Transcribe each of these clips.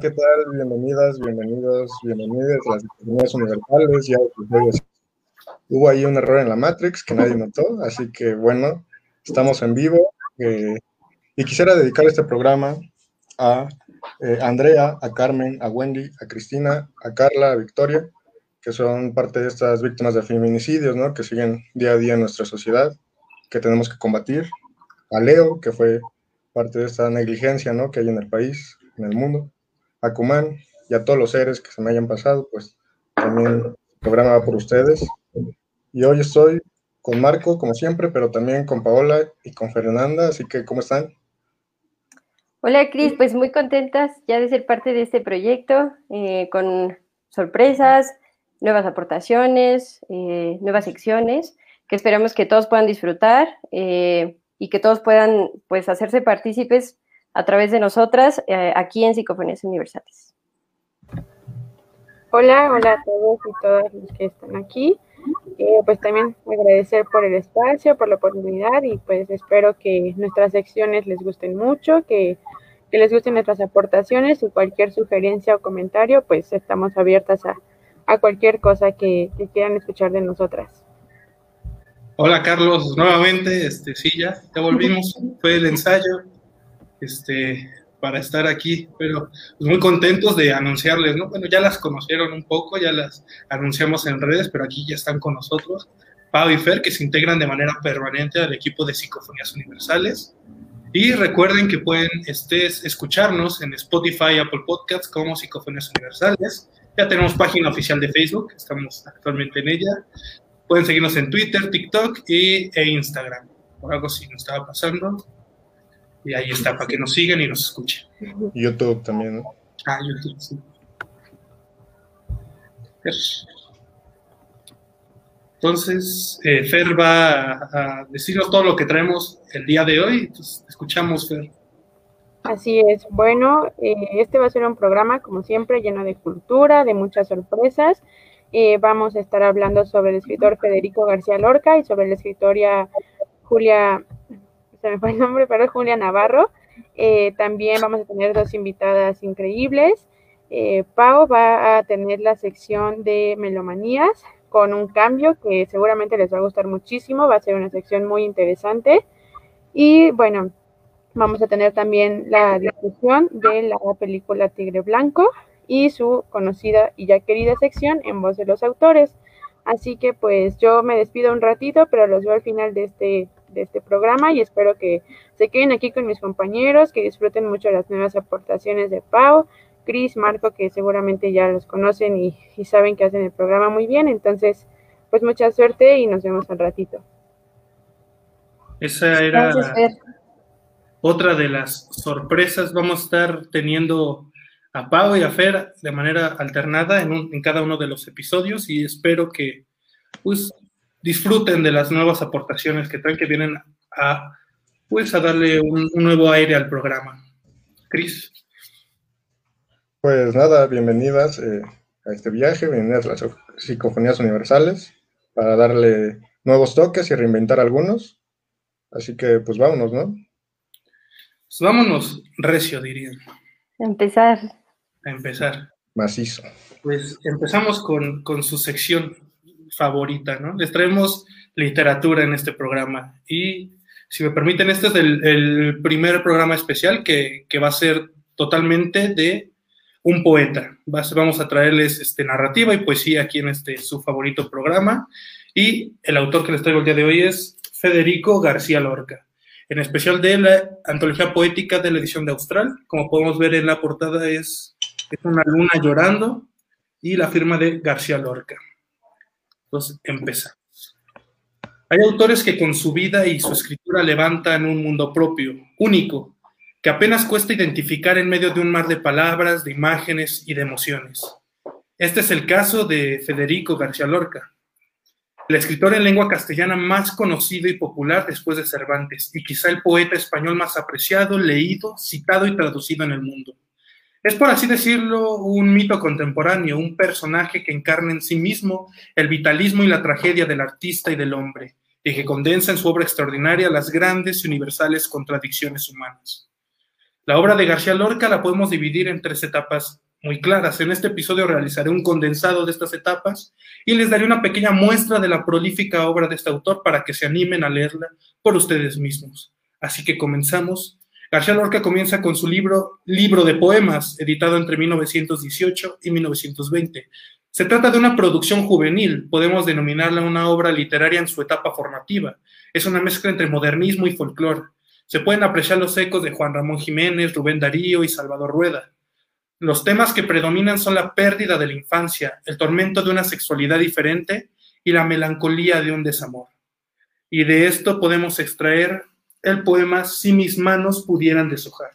¿qué tal? Bienvenidas, bienvenidos, bienvenidas a las comunidades universales. Ya hubo ahí un error en la Matrix que nadie notó, así que bueno, estamos en vivo. Eh, y quisiera dedicar este programa a eh, Andrea, a Carmen, a Wendy, a Cristina, a Carla, a Victoria, que son parte de estas víctimas de feminicidios, ¿no? Que siguen día a día en nuestra sociedad, que tenemos que combatir. A Leo, que fue parte de esta negligencia, ¿no? Que hay en el país, en el mundo. A Cumán y a todos los seres que se me hayan pasado, pues también programa por ustedes. Y hoy estoy con Marco, como siempre, pero también con Paola y con Fernanda, así que, ¿cómo están? Hola Cris, pues muy contentas ya de ser parte de este proyecto, eh, con sorpresas, nuevas aportaciones, eh, nuevas secciones, que esperamos que todos puedan disfrutar eh, y que todos puedan pues hacerse partícipes a través de nosotras aquí en Psicofonías Universales. Hola, hola a todos y todas los que están aquí. Eh, pues también agradecer por el espacio, por la oportunidad y pues espero que nuestras secciones les gusten mucho, que, les gusten nuestras aportaciones y cualquier sugerencia o comentario, pues estamos abiertas a, cualquier cosa que, que, quieran escuchar de nosotras. Hola Carlos, nuevamente, este, sí, ya, ya volvimos, fue el ensayo, este, para estar aquí, pero pues, muy contentos de anunciarles, ¿no? Bueno, ya las conocieron un poco, ya las anunciamos en redes, pero aquí ya están con nosotros, Pau y Fer, que se integran de manera permanente al equipo de Psicofonías Universales. Y recuerden que pueden este, escucharnos en Spotify, Apple Podcasts como Psicofonías Universales. Ya tenemos página oficial de Facebook, estamos actualmente en ella. Pueden seguirnos en Twitter, TikTok y, e Instagram. Por algo si nos estaba pasando, y ahí está, para que nos sigan y nos escuchen. YouTube también, ¿no? Ah, YouTube, sí. Entonces, eh, Fer va a, decirnos todo lo que traemos el día de hoy. Entonces, escuchamos, Fer. Así es. Bueno, eh, este va a ser un programa, como siempre, lleno de cultura, de muchas sorpresas. Eh, vamos a estar hablando sobre el escritor Federico García Lorca y sobre la escritora Julia se me fue el nombre, pero es Julia Navarro. Eh, también vamos a tener dos invitadas increíbles. Eh, Pau va a tener la sección de melomanías con un cambio que seguramente les va a gustar muchísimo. Va a ser una sección muy interesante. Y bueno, vamos a tener también la discusión de la película Tigre Blanco y su conocida y ya querida sección en voz de los autores. Así que pues yo me despido un ratito, pero los veo al final de este de este programa y espero que se queden aquí con mis compañeros, que disfruten mucho las nuevas aportaciones de Pau, Cris, Marco, que seguramente ya los conocen y, saben que hacen el programa muy bien. Entonces, pues mucha suerte y nos vemos al ratito. Esa era otra de las sorpresas. Vamos a estar teniendo a Pau y a Fer de manera alternada en, en cada uno de los episodios y espero que pues disfruten de las nuevas aportaciones que traen, que vienen a, pues, a darle un, nuevo aire al programa. Cris. Pues nada, bienvenidas eh, a este viaje, bienvenidas a las psicofonías universales para darle nuevos toques y reinventar algunos. Así que pues vámonos, ¿no? Pues vámonos, recio dirían. Empezar. A empezar. Macizo. Pues empezamos con, con su sección favorita, ¿no? Les traemos literatura en este programa y si me permiten, este es el, primer programa especial que, va a ser totalmente de un poeta. vamos a traerles este, narrativa y poesía aquí en este su favorito programa. Y el autor que les traigo el día de hoy es Federico García Lorca, en especial de la antología poética de la edición de Austral. Como podemos ver en la portada es, es una luna llorando y la firma de García Lorca. Entonces, empezamos. Hay autores que con su vida y su escritura levantan un mundo propio, único, que apenas cuesta identificar en medio de un mar de palabras, de imágenes y de emociones. Este es el caso de Federico García Lorca, el escritor en lengua castellana más conocido y popular después de Cervantes, y quizá el poeta español más apreciado, leído, citado y traducido en el mundo. Es, por así decirlo, un mito contemporáneo, un personaje que encarna en sí mismo el vitalismo y la tragedia del artista y del hombre, y que condensa en su obra extraordinaria las grandes y universales contradicciones humanas. La obra de García Lorca la podemos dividir en tres etapas muy claras. En este episodio realizaré un condensado de estas etapas y les daré una pequeña muestra de la prolífica obra de este autor para que se animen a leerla por ustedes mismos. Así que comenzamos. García Lorca comienza con su libro Libro de Poemas, editado entre 1918 y 1920. Se trata de una producción juvenil, podemos denominarla una obra literaria en su etapa formativa. Es una mezcla entre modernismo y folclore. Se pueden apreciar los ecos de Juan Ramón Jiménez, Rubén Darío y Salvador Rueda. Los temas que predominan son la pérdida de la infancia, el tormento de una sexualidad diferente y la melancolía de un desamor. Y de esto podemos extraer el poema Si mis manos pudieran deshojar.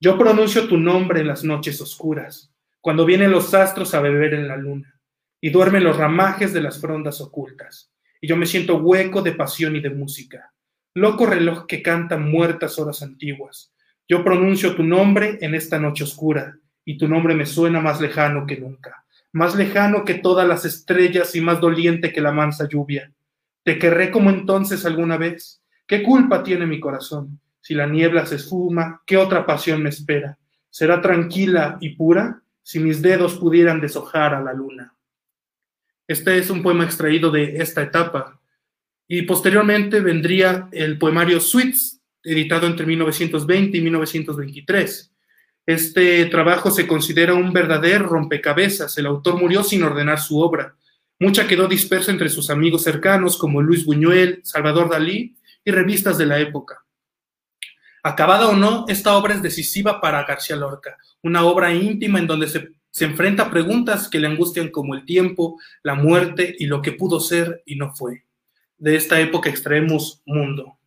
Yo pronuncio tu nombre en las noches oscuras, cuando vienen los astros a beber en la luna, y duermen los ramajes de las frondas ocultas, y yo me siento hueco de pasión y de música, loco reloj que canta muertas horas antiguas, yo pronuncio tu nombre en esta noche oscura, y tu nombre me suena más lejano que nunca, más lejano que todas las estrellas y más doliente que la mansa lluvia. ¿Te querré como entonces alguna vez? ¿Qué culpa tiene mi corazón? Si la niebla se esfuma, ¿qué otra pasión me espera? ¿Será tranquila y pura si mis dedos pudieran deshojar a la luna? Este es un poema extraído de esta etapa. Y posteriormente vendría el poemario Suites, editado entre 1920 y 1923. Este trabajo se considera un verdadero rompecabezas. El autor murió sin ordenar su obra. Mucha quedó dispersa entre sus amigos cercanos como Luis Buñuel, Salvador Dalí y revistas de la época. Acabada o no, esta obra es decisiva para García Lorca, una obra íntima en donde se, se enfrenta a preguntas que le angustian como el tiempo, la muerte y lo que pudo ser y no fue. De esta época extraemos Mundo.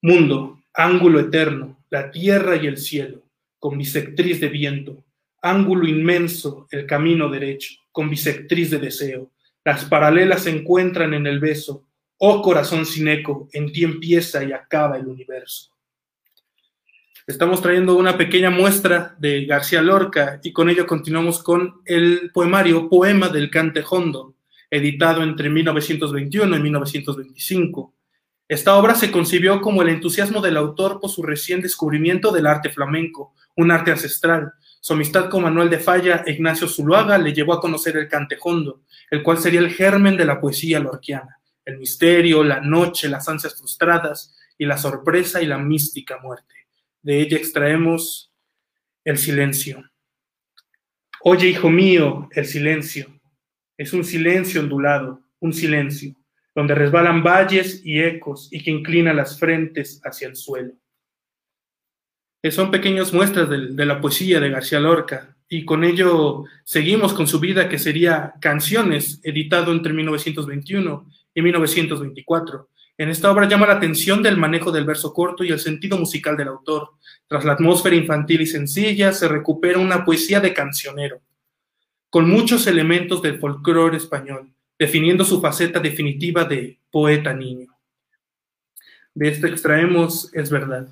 Mundo, ángulo eterno, la tierra y el cielo, con bisectriz de viento, ángulo inmenso, el camino derecho, con bisectriz de deseo. Las paralelas se encuentran en el beso. Oh corazón sin eco, en ti empieza y acaba el universo. Estamos trayendo una pequeña muestra de García Lorca y con ello continuamos con el poemario Poema del Cantejondo, editado entre 1921 y 1925. Esta obra se concibió como el entusiasmo del autor por su recién descubrimiento del arte flamenco, un arte ancestral. Su amistad con Manuel de Falla e Ignacio Zuluaga le llevó a conocer el cantejondo, el cual sería el germen de la poesía lorquiana, el misterio, la noche, las ansias frustradas y la sorpresa y la mística muerte. De ella extraemos el silencio. Oye, hijo mío, el silencio. Es un silencio ondulado, un silencio donde resbalan valles y ecos y que inclina las frentes hacia el suelo. Son pequeñas muestras de, la poesía de García Lorca y con ello seguimos con su vida que sería Canciones, editado entre 1921 y 1924. En esta obra llama la atención del manejo del verso corto y el sentido musical del autor. Tras la atmósfera infantil y sencilla, se recupera una poesía de cancionero, con muchos elementos del folclore español, definiendo su faceta definitiva de poeta niño. De esto extraemos es verdad.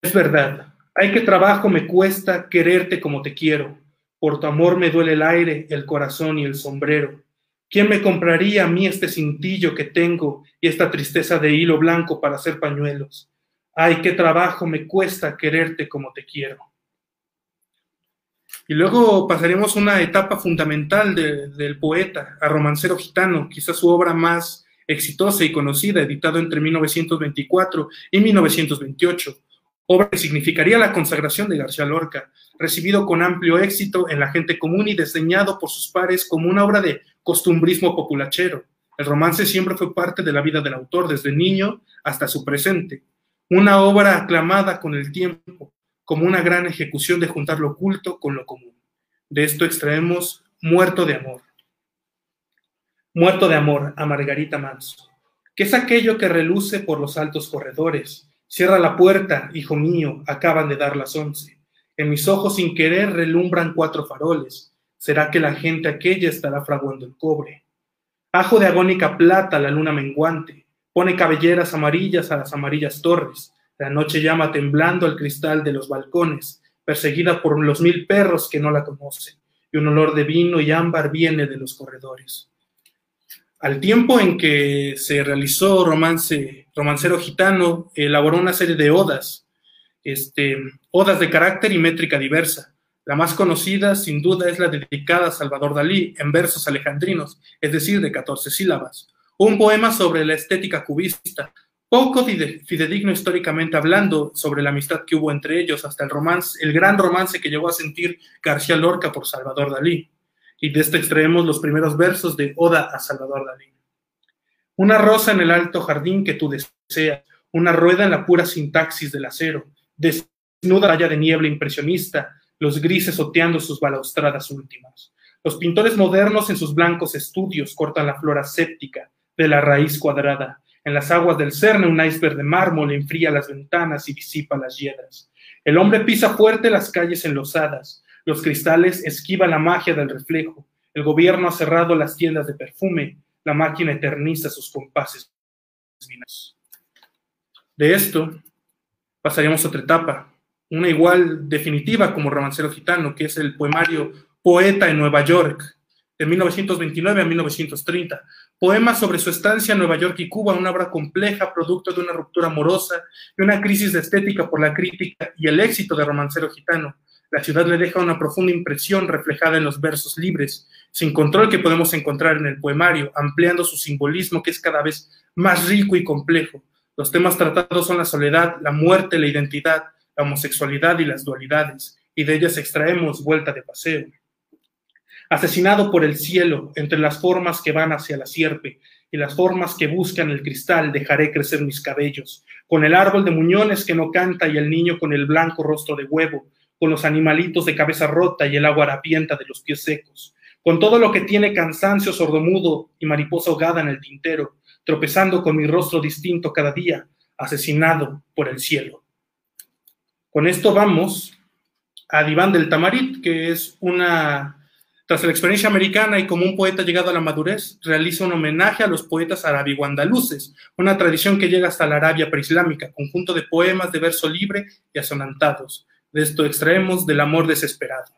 Es verdad. Ay, qué trabajo me cuesta quererte como te quiero. Por tu amor me duele el aire, el corazón y el sombrero. ¿Quién me compraría a mí este cintillo que tengo y esta tristeza de hilo blanco para hacer pañuelos? Ay, qué trabajo me cuesta quererte como te quiero. Y luego pasaremos una etapa fundamental del poeta, a Romancero Gitano, quizás su obra más exitosa y conocida, editado entre 1924 y 1928, obra que significaría la consagración de García Lorca, recibido con amplio éxito en la gente común y diseñado por sus pares como una obra de costumbrismo populachero. El romance siempre fue parte de la vida del autor, desde niño hasta su presente. Una obra aclamada con el tiempo, como una gran ejecución de juntar lo oculto con lo común. De esto extraemos Muerto de Amor. Muerto de Amor a Margarita Manso. ¿Qué es aquello que reluce por los altos corredores? Cierra la puerta, hijo mío, acaban de dar las once. En mis ojos sin querer relumbran cuatro faroles. ¿Será que la gente aquella estará fraguando el cobre? Ajo de agónica plata la luna menguante, pone cabelleras amarillas a las amarillas torres, la noche llama temblando el cristal de los balcones, perseguida por los mil perros que no la conocen, y un olor de vino y ámbar viene de los corredores. Al tiempo en que se realizó romance, Romancero Gitano, elaboró una serie de odas este, odas de carácter y métrica diversa. La más conocida, sin duda, es la dedicada a Salvador Dalí en versos alejandrinos, es decir, de 14 sílabas. Un poema sobre la estética cubista, poco fidedigno históricamente hablando sobre la amistad que hubo entre ellos hasta el romance, el gran romance que llegó a sentir García Lorca por Salvador Dalí. Y de este extraemos los primeros versos de Oda a Salvador Dalí. Una rosa en el alto jardín que tú deseas, una rueda en la pura sintaxis del acero, desnuda raya de niebla impresionista, los grises oteando sus balaustradas últimas. Los pintores modernos en sus blancos estudios cortan la flora séptica de la raíz cuadrada. En las aguas del Cerne un iceberg de mármol enfría las ventanas y disipa las hiedras. El hombre pisa fuerte las calles enlosadas. Los cristales esquivan la magia del reflejo. El gobierno ha cerrado las tiendas de perfume. La máquina eterniza sus compases. De esto pasaríamos a otra etapa, una igual definitiva como Romancero Gitano, que es el poemario Poeta en Nueva York, de 1929 a 1930. Poema sobre su estancia en Nueva York y Cuba, una obra compleja, producto de una ruptura amorosa y una crisis de estética por la crítica y el éxito de Romancero Gitano. La ciudad le deja una profunda impresión reflejada en los versos libres, sin control que podemos encontrar en el poemario, ampliando su simbolismo que es cada vez más rico y complejo. Los temas tratados son la soledad, la muerte, la identidad, la homosexualidad y las dualidades, y de ellas extraemos vuelta de paseo. Asesinado por el cielo, entre las formas que van hacia la sierpe y las formas que buscan el cristal, dejaré crecer mis cabellos, con el árbol de muñones que no canta y el niño con el blanco rostro de huevo, con los animalitos de cabeza rota y el agua harapienta de los pies secos, con todo lo que tiene cansancio sordomudo y mariposa ahogada en el tintero, tropezando con mi rostro distinto cada día, asesinado por el cielo. Con esto vamos a Diván del Tamarit, que es una, tras la experiencia americana y como un poeta llegado a la madurez, realiza un homenaje a los poetas arabiguandaluces, una tradición que llega hasta la Arabia preislámica, conjunto de poemas de verso libre y asonantados. De esto extraemos del amor desesperado.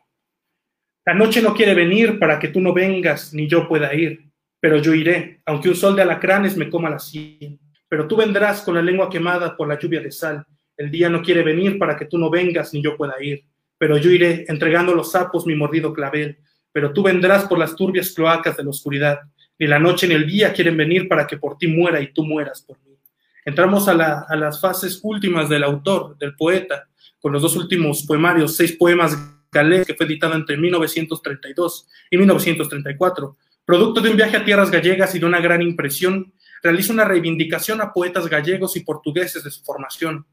La noche no quiere venir para que tú no vengas ni yo pueda ir, pero yo iré, aunque un sol de alacranes me coma la sien. Pero tú vendrás con la lengua quemada por la lluvia de sal el día no quiere venir para que tú no vengas ni yo pueda ir, pero yo iré entregando los sapos mi mordido clavel, pero tú vendrás por las turbias cloacas de la oscuridad. Ni la noche ni el día quieren venir para que por ti muera y tú mueras por mí. Entramos a, las fases últimas del autor, del poeta, con los dos últimos poemarios, seis poemas galés, que fue editado entre 1932 y 1934. Producto de un viaje a tierras gallegas y de una gran impresión, realiza una reivindicación a poetas gallegos y portugueses de su formación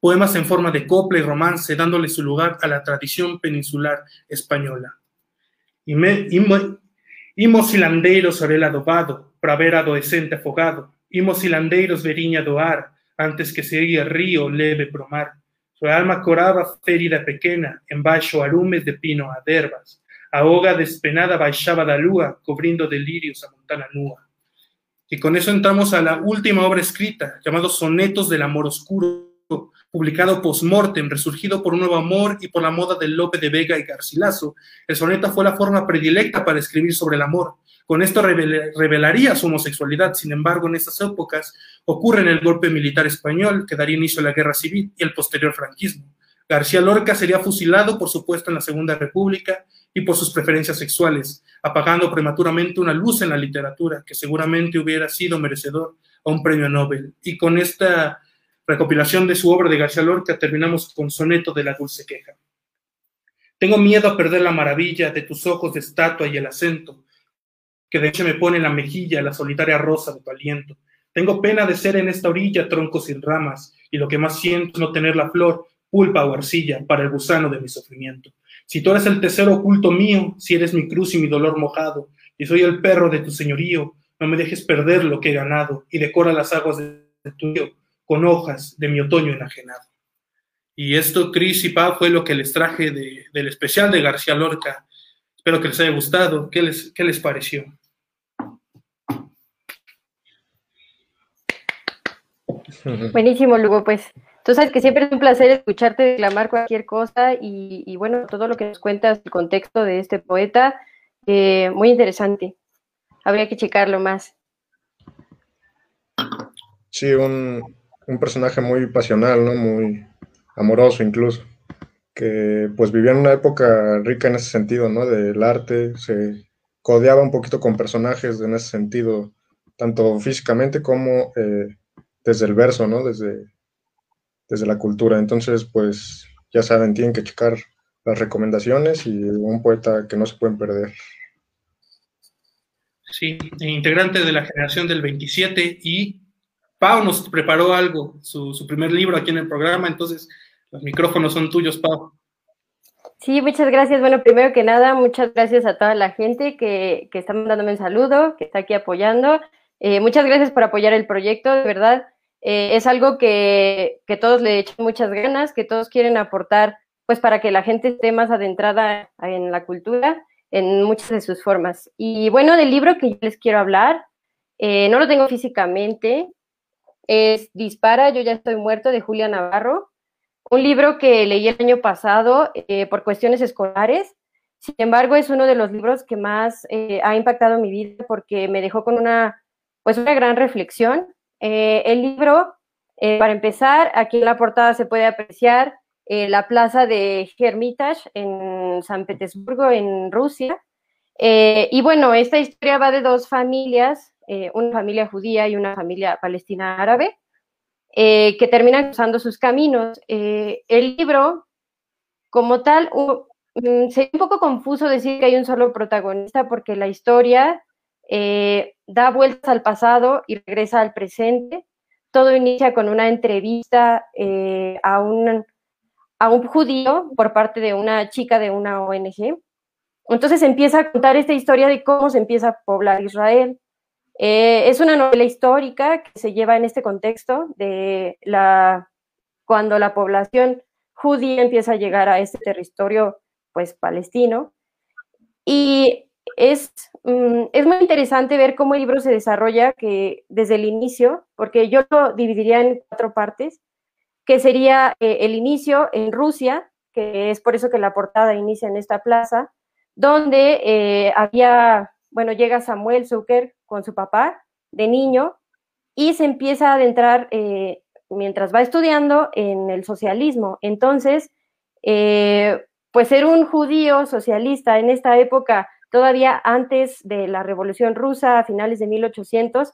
poemas en forma de copla y romance, dándole su lugar a la tradición peninsular española. Imos hilandeiros orel adobado, pravera adolescente afogado, imos hilandeiros veriña doar, antes que seguía río leve promar. Su alma coraba ferida pequeña, en baixo arumes de pino a derbas, a hoga despenada baixaba da lúa, cubriendo delirios a montana nua. Y con eso entramos a la última obra escrita, llamado Sonetos del Amor Oscuro, publicado post-mortem, resurgido por un nuevo amor y por la moda de Lope de Vega y Garcilaso, el soneto fue la forma predilecta para escribir sobre el amor. Con esto revelaría su homosexualidad, sin embargo, en estas épocas ocurre el golpe militar español que daría inicio a la guerra civil y el posterior franquismo. García Lorca sería fusilado, por supuesto, en la Segunda República y por sus preferencias sexuales, apagando prematuramente una luz en la literatura que seguramente hubiera sido merecedor a un premio Nobel. Y con esta recopilación de su obra de García Lorca, terminamos con Soneto de la Dulce Queja. Tengo miedo a perder la maravilla de tus ojos de estatua y el acento, que de hecho me pone en la mejilla la solitaria rosa de tu aliento. Tengo pena de ser en esta orilla tronco sin ramas, y lo que más siento es no tener la flor, pulpa o arcilla para el gusano de mi sufrimiento. Si tú eres el tesoro oculto mío, si eres mi cruz y mi dolor mojado, y soy el perro de tu señorío, no me dejes perder lo que he ganado, y decora las aguas de tu río, con hojas de mi otoño enajenado. Y esto, Cris y Pa, fue lo que les traje del especial de García Lorca. Espero que les haya gustado. ¿Qué les, qué les pareció? Buenísimo, Lugo. Pues tú sabes que siempre es un placer escucharte declamar cualquier cosa y, bueno, todo lo que nos cuentas, el contexto de este poeta, eh, muy interesante. Habría que checarlo más. Sí, un, un personaje muy pasional, ¿no? Muy, amoroso incluso, que pues vivía en una época rica en ese sentido, ¿no? Del arte, se codeaba un poquito con personajes en ese sentido, tanto físicamente como eh, desde el verso, ¿no? Desde, desde la cultura. Entonces, pues ya saben, tienen que checar las recomendaciones y un poeta que no se pueden perder. Sí, integrante de la generación del 27 y Pau nos preparó algo, su, su primer libro aquí en el programa, entonces los micrófonos son tuyos, Pau. Sí, muchas gracias. Bueno, primero que nada, muchas gracias a toda la gente que, que está mandándome un saludo, que está aquí apoyando. Eh, muchas gracias por apoyar el proyecto, de verdad. Eh, es algo que, que, todos le echan muchas ganas, que todos quieren aportar, pues para que la gente esté más adentrada en la cultura, en muchas de sus formas. Y bueno, del libro que yo les quiero hablar, eh, no lo tengo físicamente, es Dispara, yo ya estoy muerto, de Julia Navarro un libro que leí el año pasado por cuestiones escolares. Sin embargo, es uno de los libros que más ha impactado mi vida porque me dejó con una, pues una gran reflexión. Eh, el libro, para empezar, aquí en la portada se puede apreciar la plaza de Hermitage en San Petersburgo, en Rusia. y bueno, esta historia va de dos familias, una familia judía y una familia palestina árabe. Eh, que terminan cruzando sus caminos. Eh, el libro, como tal, mm, sería un poco confuso decir que hay un solo protagonista porque la historia eh, da vueltas al pasado y regresa al presente. Todo inicia con una entrevista a, un, a un judío por parte de una chica de una ONG. Entonces empieza a contar esta historia de cómo se empieza a poblar Israel. Eh, es una novela histórica que se lleva en este contexto de la cuando la población judía empieza a llegar a este territorio pues palestino y es, mm, es muy interesante ver cómo el libro se desarrolla que desde el inicio, porque yo lo dividiría en cuatro partes, que sería eh, el inicio en Rusia, que es por eso que la portada inicia en esta plaza, donde eh, había, bueno, llega Samuel Zucker con su papá de niño y se empieza a adentrar eh, mientras va estudiando en el socialismo. Entonces, eh, pues ser un judío socialista en esta época, todavía antes de la Revolución Rusa, a finales de 1800,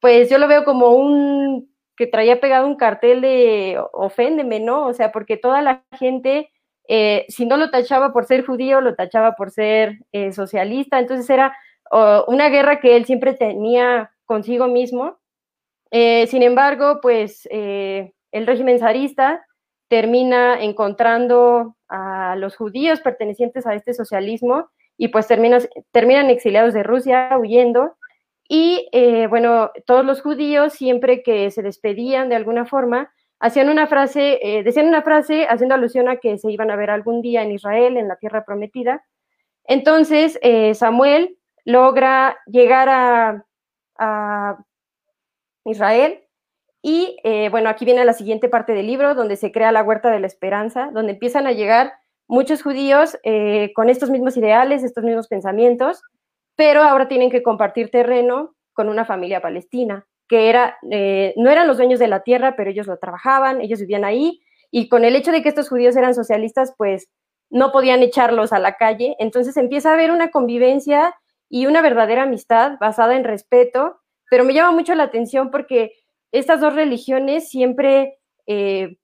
pues yo lo veo como un que traía pegado un cartel de oféndeme, ¿no? O sea, porque toda la gente, eh, si no lo tachaba por ser judío, lo tachaba por ser socialista, entonces era una guerra que él siempre tenía consigo mismo. Eh, sin embargo, pues eh, el régimen zarista termina encontrando a los judíos pertenecientes a este socialismo y pues terminan exiliados de Rusia, huyendo. Y eh, bueno, todos los judíos, siempre que se despedían de alguna forma, hacían una frase, decían una frase haciendo alusión a que se iban a ver algún día en Israel, en la tierra prometida. Entonces, Samuel logra llegar a, Israel y eh, bueno, aquí viene la siguiente parte del libro donde se crea la Huerta de la Esperanza, donde empiezan a llegar muchos judíos eh, con estos mismos ideales, estos mismos pensamientos, pero ahora tienen que compartir terreno con una familia palestina, que era, eh, no eran los dueños de la tierra, pero ellos lo trabajaban, ellos vivían ahí, y con el hecho de que estos judíos eran socialistas, pues no podían echarlos a la calle, entonces empieza a haber una convivencia y una verdadera amistad basada en respeto, pero me llama mucho la atención porque estas dos religiones siempre, eh,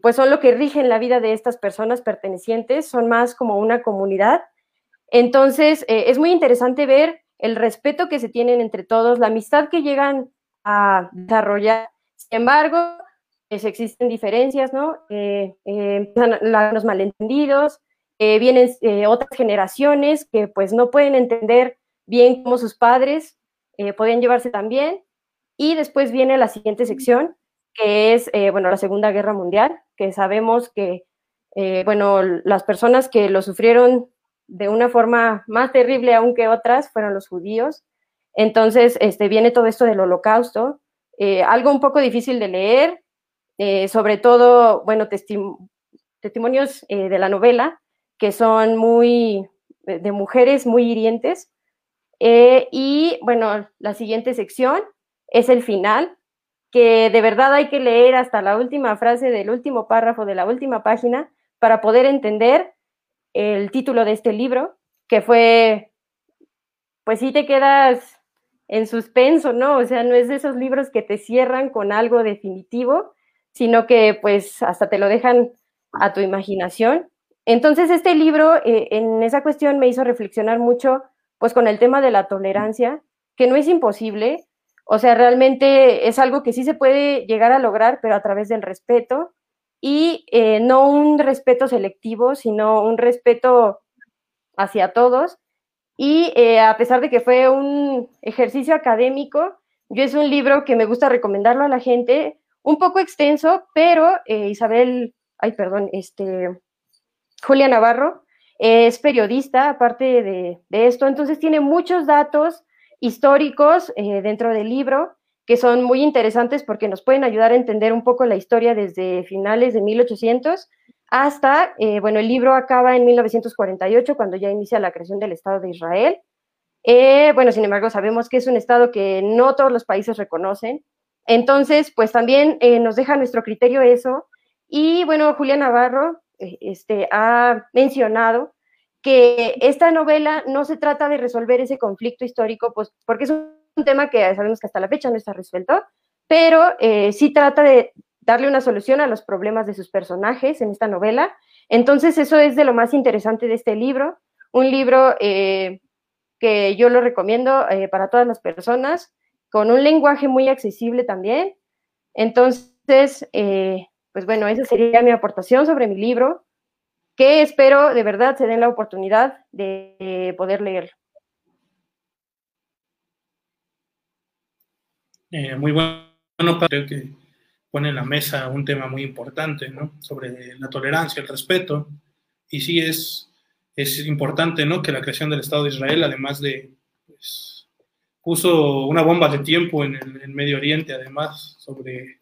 pues son lo que rigen la vida de estas personas pertenecientes, son más como una comunidad. Entonces, eh, es muy interesante ver el respeto que se tienen entre todos, la amistad que llegan a desarrollar. Sin embargo, pues existen diferencias, ¿no? Eh, empiezan los malentendidos, eh, vienen eh, otras generaciones que pues no pueden entender bien cómo sus padres eh, podían llevarse también. Y después viene la siguiente sección, que es, bueno, la Segunda Guerra Mundial, que sabemos que, bueno, las personas que lo sufrieron de una forma más terrible aún que otras fueron los judíos. Entonces, este, viene todo esto del holocausto, algo un poco difícil de leer, sobre todo, bueno, testimonios de la novela, que son muy de mujeres muy hirientes. Eh, y bueno, la siguiente sección es el final, que de verdad hay que leer hasta la última frase del último párrafo de la última página para poder entender el título de este libro, que fue, pues sí te quedas en suspenso, ¿no? O sea, no es de esos libros que te cierran con algo definitivo, sino que pues hasta te lo dejan a tu imaginación. Entonces, este libro eh, en esa cuestión me hizo reflexionar mucho, pues con el tema de la tolerancia, que no es imposible, o sea, realmente es algo que sí se puede llegar a lograr, pero a través del respeto, y eh, no un respeto selectivo, sino un respeto hacia todos. Y eh, a pesar de que fue un ejercicio académico, yo es un libro que me gusta recomendarlo a la gente, un poco extenso, pero Isabel, ay, perdón, este, Julia Navarro es periodista, aparte de, esto, entonces tiene muchos datos históricos eh, dentro del libro que son muy interesantes porque nos pueden ayudar a entender un poco la historia desde finales de 1800 hasta, eh, bueno, el libro acaba en 1948 cuando ya inicia la creación del Estado de Israel. Eh, bueno, sin embargo, sabemos que es un Estado que no todos los países reconocen. Entonces, pues también nos deja nuestro criterio eso. Y bueno, Julia Navarro eh, este, ha mencionado que esta novela no se trata de resolver ese conflicto histórico, pues porque es un tema que sabemos que hasta la fecha no está resuelto, pero eh, sí trata de darle una solución a los problemas de sus personajes en esta novela. Entonces eso es de lo más interesante de este libro, un libro eh, que yo lo recomiendo para todas las personas, con un lenguaje muy accesible también. Entonces, pues bueno, esa sería mi aportación sobre mi libro, que espero de verdad se den la oportunidad de poder leerlo. Eh, muy bueno, creo que pone en la mesa un tema muy importante, ¿no? Sobre la tolerancia, el respeto. Y sí es, es importante, ¿no? Que la creación del Estado de Israel, además de, pues, puso una bomba de tiempo en el Medio Oriente, además, sobre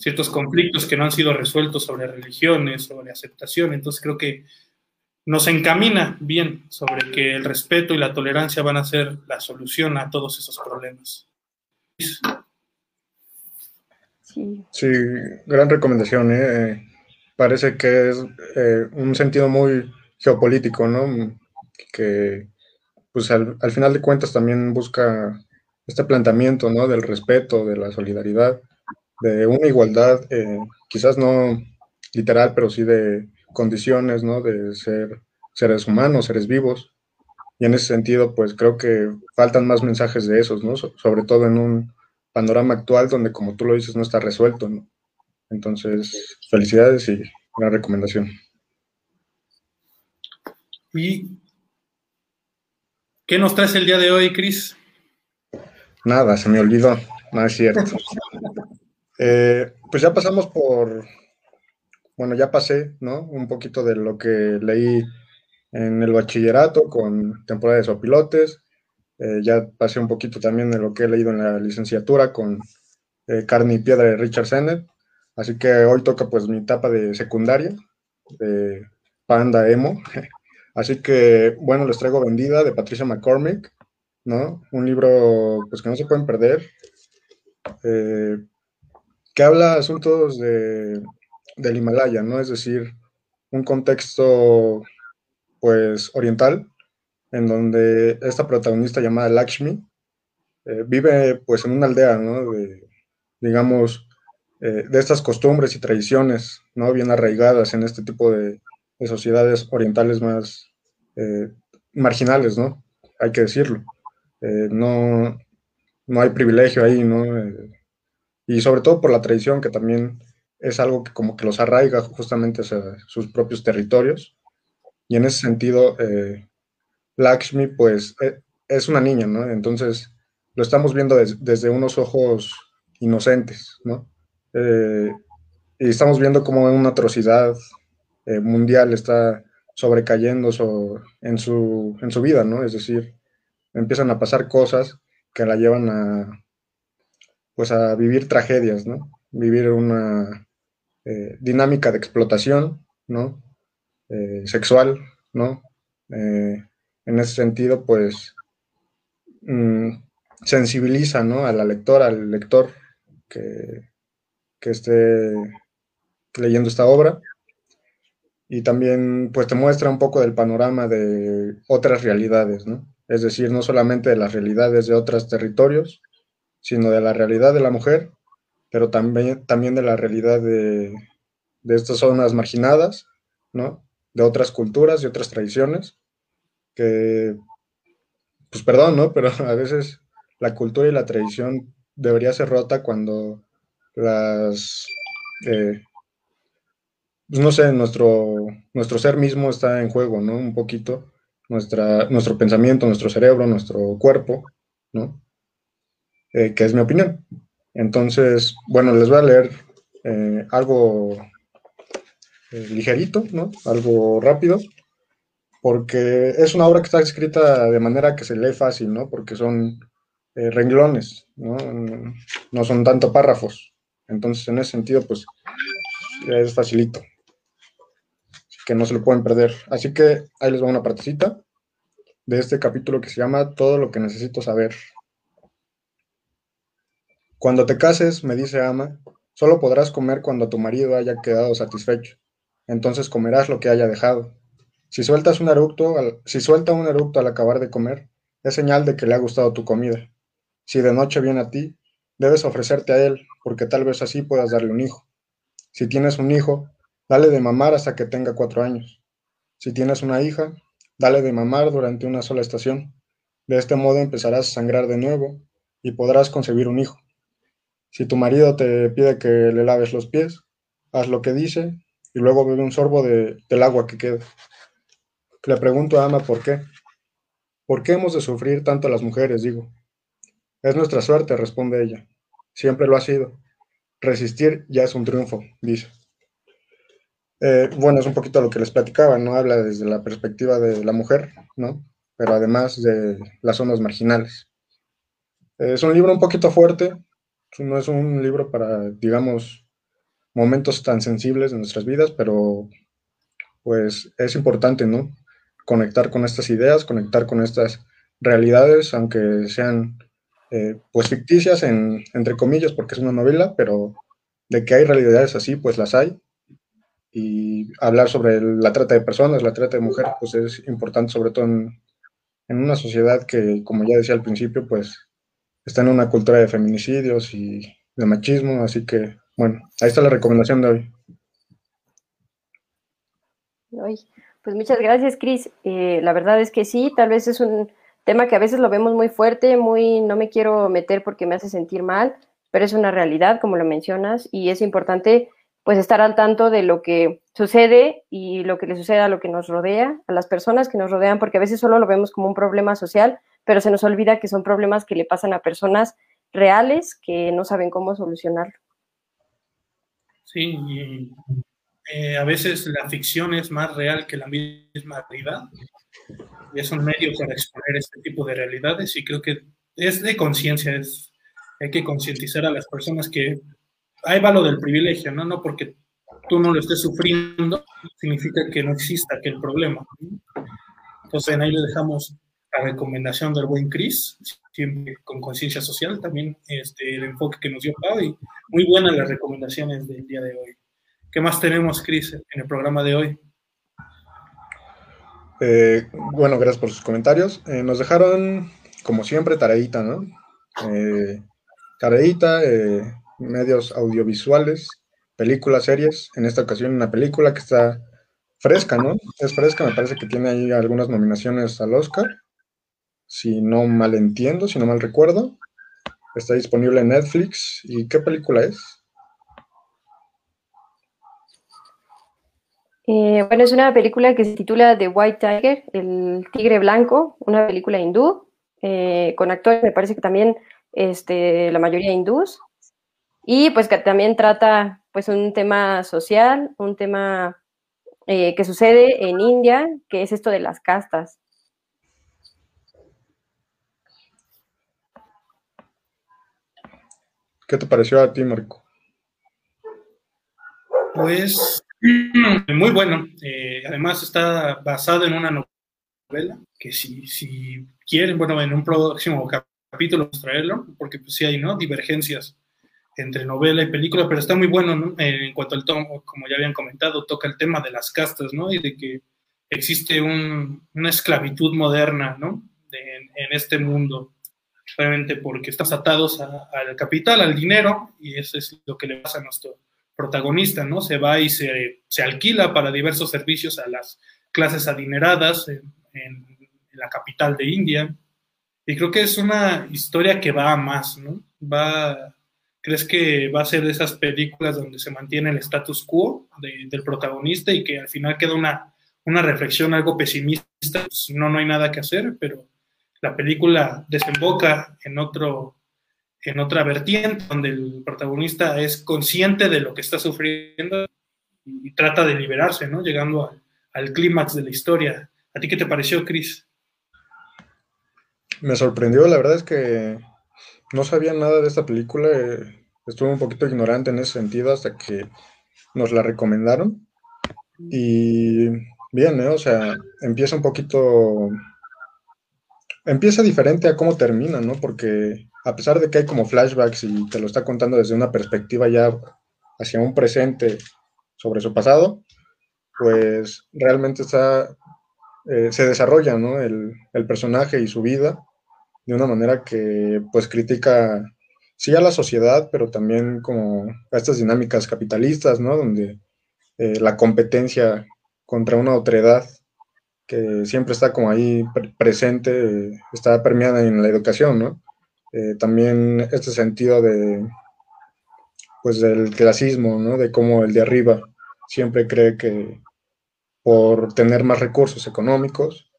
ciertos conflictos que no han sido resueltos sobre religiones, sobre aceptación. Entonces creo que nos encamina bien sobre que el respeto y la tolerancia van a ser la solución a todos esos problemas. Sí, gran recomendación. ¿eh? Parece que es eh, un sentido muy geopolítico, ¿no? Que pues al, al, final de cuentas también busca este planteamiento, ¿no? Del respeto, de la solidaridad de una igualdad, eh, quizás no literal, pero sí de condiciones, ¿no? De ser seres humanos, seres vivos. Y en ese sentido, pues creo que faltan más mensajes de esos, ¿no? sobre todo en un panorama actual donde, como tú lo dices, no está resuelto, ¿no? Entonces, felicidades y una recomendación. ¿Y qué nos traes el día de hoy, Cris? Nada, se me olvidó, no es cierto. Eh, pues ya pasamos por, bueno, ya pasé, ¿no? Un poquito de lo que leí en el bachillerato con temporada de sopilotes. Eh, ya pasé un poquito también de lo que he leído en la licenciatura con eh, Carne y Piedra de Richard Sennett. Así que hoy toca pues mi etapa de secundaria, de Panda Emo. Así que, bueno, les traigo Vendida de Patricia McCormick, ¿no? Un libro pues que no se pueden perder. Eh, que habla asuntos de, del Himalaya, ¿no? Es decir, un contexto, pues, oriental, en donde esta protagonista llamada Lakshmi eh, vive, pues, en una aldea, ¿no? De, digamos, eh, de estas costumbres y tradiciones, ¿no? Bien arraigadas en este tipo de, sociedades orientales más eh, marginales, ¿no? Hay que decirlo. no, no hay privilegio ahí, ¿no? Y sobre todo por la tradición, que también es algo que como que los arraiga justamente a sus propios territorios. Y en ese sentido, eh, Lakshmi, pues, eh, es una niña, ¿no? Entonces, lo estamos viendo desde unos ojos inocentes, ¿no? Eh, y estamos viendo cómo una atrocidad mundial está sobrecayendo en, su, en su vida, ¿no? Es decir, empiezan a pasar cosas que la llevan a, pues a vivir tragedias, ¿no? Vivir una eh, dinámica de explotación, ¿no? Eh, sexual, ¿no? Eh, en ese sentido, pues mm, sensibiliza, ¿no? A la lectora, al lector, que, que esté leyendo esta obra. Y también pues te muestra un poco del panorama de otras realidades, ¿no? Es decir, no solamente de las realidades de otros territorios, sino de la realidad de la mujer, pero también, también de la realidad de, de estas zonas marginadas, ¿no? De otras culturas y otras tradiciones, que, pues perdón, ¿no? Pero a veces la cultura y la tradición debería ser rota cuando las, eh, pues no sé, nuestro, nuestro ser mismo está en juego, ¿no? Un poquito, nuestra, nuestro pensamiento, nuestro cerebro, nuestro cuerpo, ¿no? Eh, que es mi opinión. Entonces, bueno, les voy a leer eh, algo ligerito, ¿no? Algo rápido, porque es una obra que está escrita de manera que se lee fácil, ¿no? Porque son eh, renglones, ¿no? No son tanto párrafos. Entonces, en ese sentido, pues, es facilito. Que no se lo pueden perder. Así que ahí les va una partecita de este capítulo que se llama Todo lo que necesito saber. Cuando te cases, me dice Ama, solo podrás comer cuando tu marido haya quedado satisfecho. Entonces comerás lo que haya dejado. Si sueltas un eructo, si suelta un eructo al acabar de comer, es señal de que le ha gustado tu comida. Si de noche viene a ti, debes ofrecerte a él, porque tal vez así puedas darle un hijo. Si tienes un hijo, dale de mamar hasta que tenga cuatro años. Si tienes una hija, dale de mamar durante una sola estación. De este modo empezarás a sangrar de nuevo y podrás concebir un hijo. Si tu marido te pide que le laves los pies, haz lo que dice y luego bebe un sorbo de, del agua que queda. Le pregunto a Ama por qué. ¿Por qué hemos de sufrir tanto las mujeres? Digo. Es nuestra suerte, responde ella. Siempre lo ha sido. Resistir ya es un triunfo, dice. Eh, bueno, es un poquito lo que les platicaba, ¿no? Habla desde la perspectiva de la mujer, ¿no? Pero además de las zonas marginales. es un libro un poquito fuerte, no es un libro para, digamos, momentos tan sensibles de nuestras vidas, pero pues es importante, ¿no? Conectar con estas ideas, conectar con estas realidades, aunque sean eh, pues ficticias, en, entre comillas, porque es una novela, pero de que hay realidades así, pues las hay. Y hablar sobre la trata de personas, la trata de mujeres, pues es importante, sobre todo en, en una sociedad que, como ya decía al principio, pues está en una cultura de feminicidios y de machismo, así que, bueno, ahí está la recomendación de hoy. Pues muchas gracias, Cris. Eh, la verdad es que sí, tal vez es un tema que a veces lo vemos muy fuerte, muy no me quiero meter porque me hace sentir mal, pero es una realidad, como lo mencionas, y es importante pues estar al tanto de lo que sucede y lo que le sucede a lo que nos rodea, a las personas que nos rodean, porque a veces solo lo vemos como un problema social, pero se nos olvida que son problemas que le pasan a personas reales que no saben cómo solucionarlo. Sí, y eh, a veces la ficción es más real que la misma realidad y es un medio para exponer este tipo de realidades y creo que es de conciencia, es, hay que concientizar a las personas que hay valor del privilegio, ¿no? No porque tú no lo estés sufriendo, significa que no exista aquel problema. Entonces, ahí le dejamos la recomendación del buen Chris, siempre con conciencia social, también este, el enfoque que nos dio Pau y muy buenas las recomendaciones del día de hoy. ¿Qué más tenemos, Chris, en el programa de hoy? Eh, bueno, gracias por sus comentarios. Eh, nos dejaron, como siempre, tareita, ¿no? Eh, tareita, eh, medios audiovisuales, películas, series. En esta ocasión una película que está fresca, ¿no? Es fresca, me parece que tiene ahí algunas nominaciones al Oscar. Si no mal entiendo, si no mal recuerdo. Está disponible en Netflix. ¿Y qué película es? Eh, bueno, es una película que se titula The White Tiger, el tigre blanco, una película hindú, eh, con actores, me parece que también este, la mayoría hindús, y pues que también trata pues un tema social, un tema eh, que sucede en India, que es esto de las castas. ¿Qué te pareció a ti, Marco? Pues muy bueno. Eh, además está basado en una novela que si, si quieren, bueno, en un próximo capítulo traerlo, porque pues sí hay, ¿no? Divergencias entre novela y película, pero está muy bueno, ¿no? En cuanto al tomo, como ya habían comentado, toca el tema de las castas, ¿no? Y de que existe una esclavitud moderna, ¿no? en, este mundo, realmente porque estamos atados al capital, al dinero, y eso es lo que le pasa a nuestro protagonista, ¿no? Se va y se, se alquila para diversos servicios a las clases adineradas en, en, la capital de India. Y creo que es una historia que va a más, ¿no? Va, ¿Crees que va a ser de esas películas donde se mantiene el status quo del protagonista y que al final queda una, una reflexión algo pesimista? Pues, no, no hay nada que hacer, pero la película desemboca en otro en otra vertiente donde el protagonista es consciente de lo que está sufriendo y, trata de liberarse, ¿no? Llegando al clímax de la historia. ¿A ti qué te pareció, Chris? Me sorprendió, la verdad es que no sabía nada de esta película, eh, estuve un poquito ignorante en ese sentido hasta que nos la recomendaron. Y bien, ¿eh? o sea, empieza un poquito, empieza diferente a cómo termina, ¿no? Porque a pesar de que hay como flashbacks y te lo está contando desde una perspectiva ya hacia un presente sobre su pasado, pues realmente eh, se desarrolla ¿no? el, el, personaje y su vida de una manera que pues critica sí a la sociedad, pero también como a estas dinámicas capitalistas, ¿no? Donde eh, la competencia contra una otredad que siempre está como ahí presente, está permeada en la educación, ¿no? Eh, también este sentido de, pues del clasismo, ¿no? De cómo el de arriba siempre cree que por tener más recursos económicos,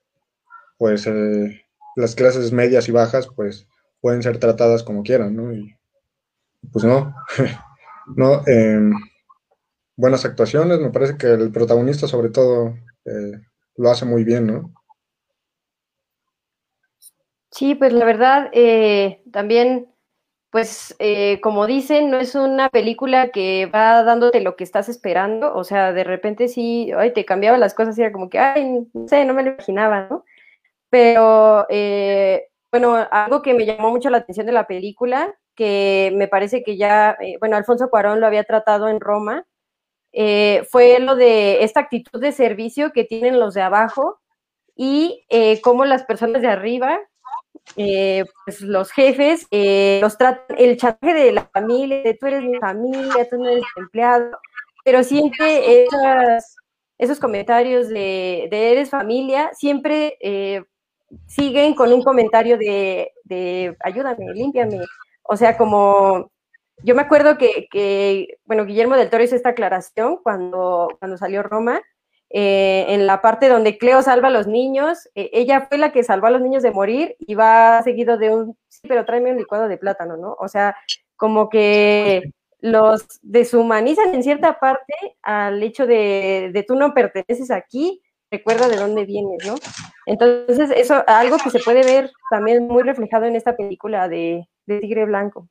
pues eh, las clases medias y bajas pues pueden ser tratadas como quieran, ¿no? Y pues no, no, em, buenas actuaciones, me parece que el protagonista sobre todo eh, lo hace muy bien, ¿no? Sí, pues la verdad, eh, también pues eh, como dicen, no es una película que va dándote lo que estás esperando, o sea, de repente sí, ay, te cambiaba las cosas era como que, ay, no sé, no me lo imaginaba, ¿no? Pero, eh, bueno, algo que me llamó mucho la atención de la película, que me parece que ya, eh, bueno, Alfonso Cuarón lo había tratado en Roma, fue lo de esta actitud de servicio que tienen los de abajo y cómo las personas de arriba eh, pues los jefes eh, los tratan, el chantaje de la familia, de tú eres mi familia, tú no eres empleado, pero siempre esos comentarios de, eres familia, siempre eh, siguen con un comentario de, de ayúdame, límpiame. O sea, como yo me acuerdo que, que, bueno, Guillermo del Toro hizo esta aclaración cuando, cuando salió Roma, eh, en la parte donde Cleo salva a los niños, eh, ella fue la que salvó a los niños de morir y va seguido de un, sí, pero tráeme un licuado de plátano, ¿no? O sea, como que los deshumanizan en cierta parte al hecho de, de tú no perteneces aquí, recuerda de dónde vienes, ¿no? Entonces, eso, algo que se puede ver también muy reflejado en esta película de, de Tigre Blanco.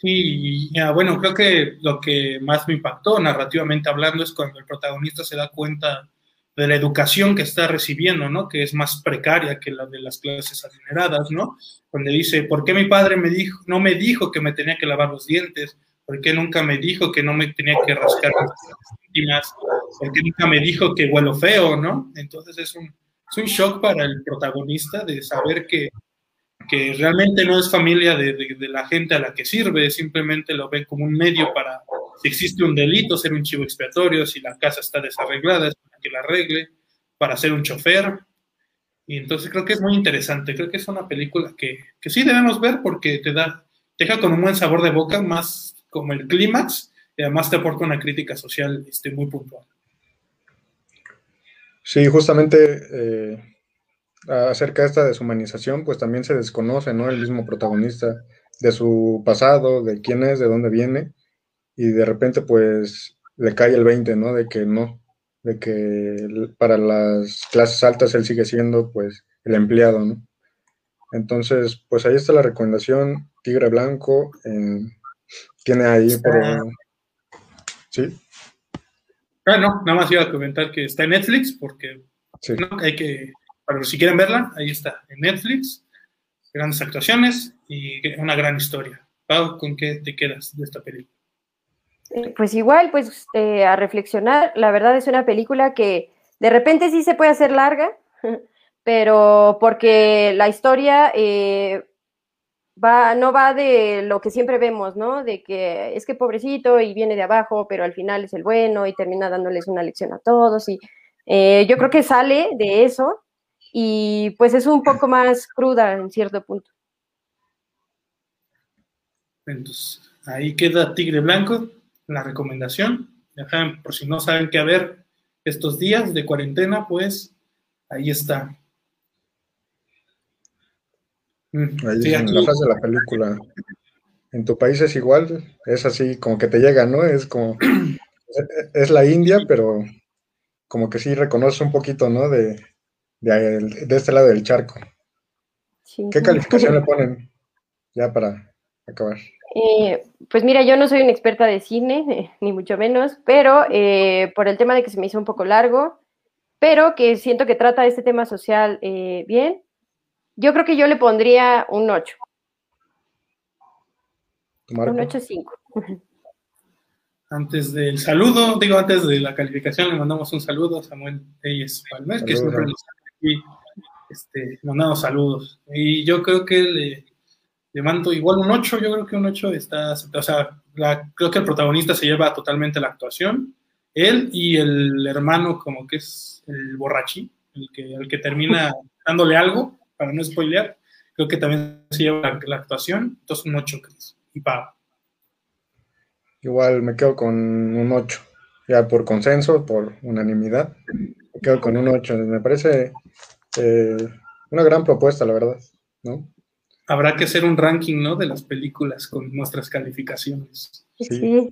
Sí, bueno, creo que lo que más me impactó narrativamente hablando es cuando el protagonista se da cuenta de la educación que está recibiendo, ¿no? Que es más precaria que la de las clases adineradas, ¿no? Donde dice, ¿por qué mi padre me dijo, no me dijo que me tenía que lavar los dientes? ¿Por qué nunca me dijo que no me tenía que rascar las íntimas? ¿Por qué nunca me dijo que huelo feo, no? Entonces es un, es un shock para el protagonista de saber que que realmente no es familia de, la gente a la que sirve, simplemente lo ven como un medio para, si existe un delito, ser un chivo expiatorio, si la casa está desarreglada, es para que la arregle, para ser un chofer. Y entonces creo que es muy interesante, creo que es una película que, que sí debemos ver porque te da, deja con un buen sabor de boca, más como el clímax, y además te aporta una crítica social este, muy puntual. Sí, justamente eh, acerca de esta deshumanización, pues también se desconoce, ¿no? El mismo protagonista de su pasado, de quién es, de dónde viene, y de repente pues le cae el 20, ¿no? De que no, de que para las clases altas él sigue siendo pues el empleado, ¿no? Entonces, pues ahí está la recomendación, Tigre Blanco, tiene ahí por... ¿Sí? Bueno, nada más iba a comentar que está en Netflix porque hay que pero si quieren verla, ahí está, en Netflix, grandes actuaciones y una gran historia. Pau, ¿con qué te quedas de esta película? Pues igual, pues eh, a reflexionar, la verdad es una película que de repente sí se puede hacer larga, pero porque la historia eh, va, no va de lo que siempre vemos, ¿no? De que es que pobrecito y viene de abajo, pero al final es el bueno y termina dándoles una lección a todos. Y eh, yo creo que sale de eso y pues es un poco más cruda en cierto punto. Entonces, ahí queda Tigre Blanco, la recomendación. por si no saben qué ver estos días de cuarentena, pues ahí está. Mm, ahí en la frase de la película. En tu país es igual, es así como que te llega, ¿no? Es como, es la India, pero como que sí reconoce un poquito, ¿no? De, de, este lado del charco. ¿Qué calificación le ponen ya para acabar? Eh, pues mira, yo no soy una experta de cine, ni mucho menos, pero eh, por el tema de que se me hizo un poco largo, pero que siento que trata este tema social eh, bien, yo creo que yo le pondría un 8. Un 8-5. Antes del saludo, digo, antes de la calificación, le mandamos un saludo a Samuel Telles Palmer, que siempre nos aquí este, mandando saludos. Y yo creo que le, le mando igual un 8, yo creo que un 8 está, o sea, creo que el protagonista se lleva totalmente la actuación, él y el hermano como que es el borrachí, el que, el que termina dándole algo, para no spoilear, creo que también se lleva la, actuación, entonces un 8, y pago. Igual me quedo con un 8, ya por consenso, por unanimidad, me quedo con un 8, me parece eh, una gran propuesta, la verdad, ¿no? Habrá que hacer un ranking, ¿no? De las películas con nuestras calificaciones. Sí.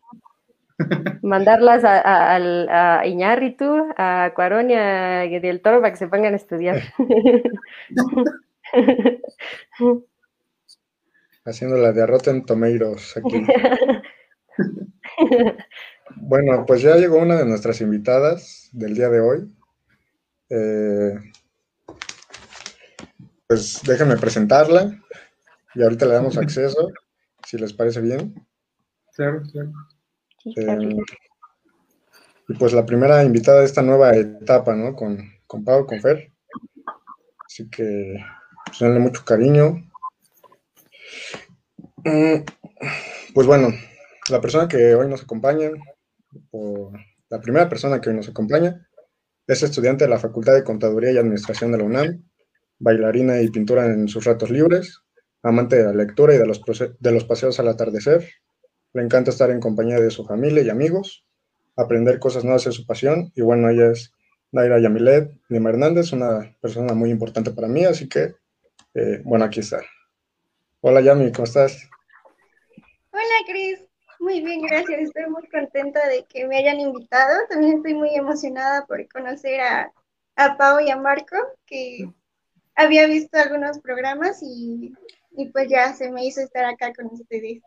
Mandarlas a, a, a, Iñárritu, a Cuarón y a Del Toro para que se pongan a estudiar. Haciendo la de Rotten Tomatoes aquí. bueno, pues ya llegó una de nuestras invitadas del día de hoy. Eh, pues déjenme presentarla y ahorita le damos acceso, si les parece bien. Claro, claro. Eh, y pues la primera invitada de esta nueva etapa, ¿no? Con, con Pau, con Fer. Así que, pues denle mucho cariño. Mm, pues bueno, la persona que hoy nos acompaña, o la primera persona que hoy nos acompaña, es estudiante de la Facultad de Contaduría y Administración de la UNAM bailarina y pintura en sus ratos libres, amante de la lectura y de los, de los paseos al atardecer. Le encanta estar en compañía de su familia y amigos, aprender cosas nuevas es su pasión. Y bueno, ella es Naira Yamilet Lima Hernández, una persona muy importante para mí, así que, eh, bueno, aquí está. Hola Yami, ¿cómo estás? Hola Cris, muy bien, gracias. Estoy muy contenta de que me hayan invitado. También estoy muy emocionada por conocer a, a Pau y a Marco, que había visto algunos programas y, pues ya se me hizo estar acá con ustedes.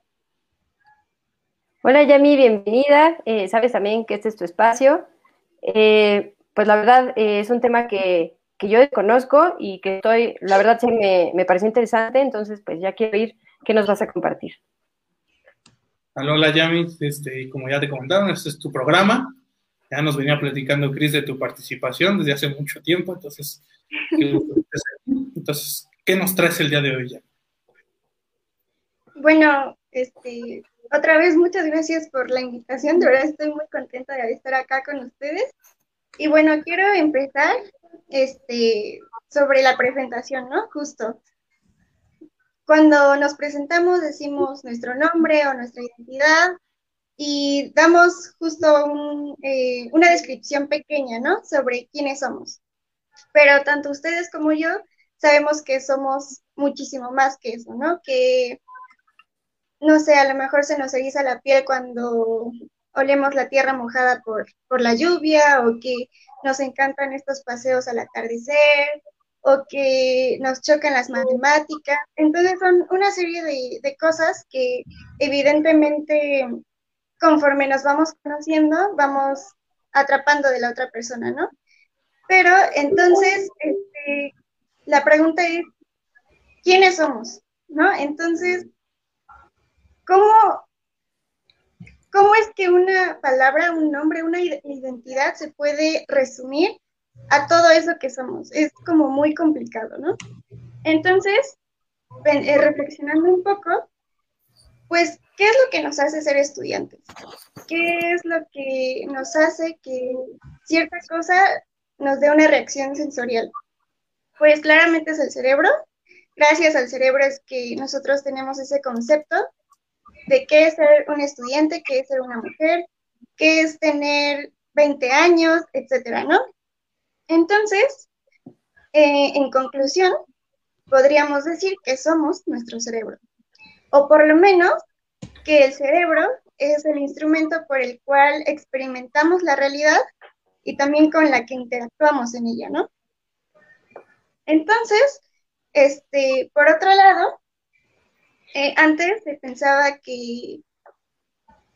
Hola Yami, bienvenida. Eh, sabes también que este es tu espacio. Eh, pues la verdad eh, es un tema que, yo conozco y que estoy, la verdad sí me, me parece interesante, entonces pues ya quiero ir, ¿qué nos vas a compartir? Hola Yami, este, como ya te comentaron, este es tu programa. Ya nos venía platicando Cris de tu participación desde hace mucho tiempo, entonces entonces, ¿qué nos traes el día de hoy ya? Bueno, este, otra vez muchas gracias por la invitación, de verdad estoy muy contenta de estar acá con ustedes. Y bueno, quiero empezar este, sobre la presentación, ¿no? Justo. Cuando nos presentamos decimos nuestro nombre o nuestra identidad y damos justo eh, una descripción pequeña, ¿no? Sobre quiénes somos pero tanto ustedes como yo sabemos que somos muchísimo más que eso, ¿no? Que, no sé, a lo mejor se nos eriza la piel cuando olemos la tierra mojada por, por la lluvia o que nos encantan estos paseos al atardecer o que nos chocan las matemáticas. Entonces son una serie de, de cosas que evidentemente conforme nos vamos conociendo, vamos atrapando de la otra persona, ¿no? Pero entonces, este, la pregunta es, ¿quiénes somos? ¿No? Entonces, ¿cómo, ¿cómo es que una palabra, un nombre, una identidad se puede resumir a todo eso que somos? Es como muy complicado, ¿no? Entonces, eh, reflexionando un poco, pues, ¿qué es lo que nos hace ser estudiantes? ¿Qué es lo que nos hace que cierta cosa nos dé una reacción sensorial? Pues claramente es el cerebro. Gracias al cerebro es que nosotros tenemos ese concepto de qué es ser un estudiante, qué es ser una mujer, qué es tener 20 años, etcétera, ¿no? Entonces, eh, en conclusión, podríamos decir que somos nuestro cerebro, o por lo menos que el cerebro es el instrumento por el cual experimentamos la realidad y también con la que interactuamos en ella, ¿no? Entonces, este, por otro lado, eh, antes se pensaba que,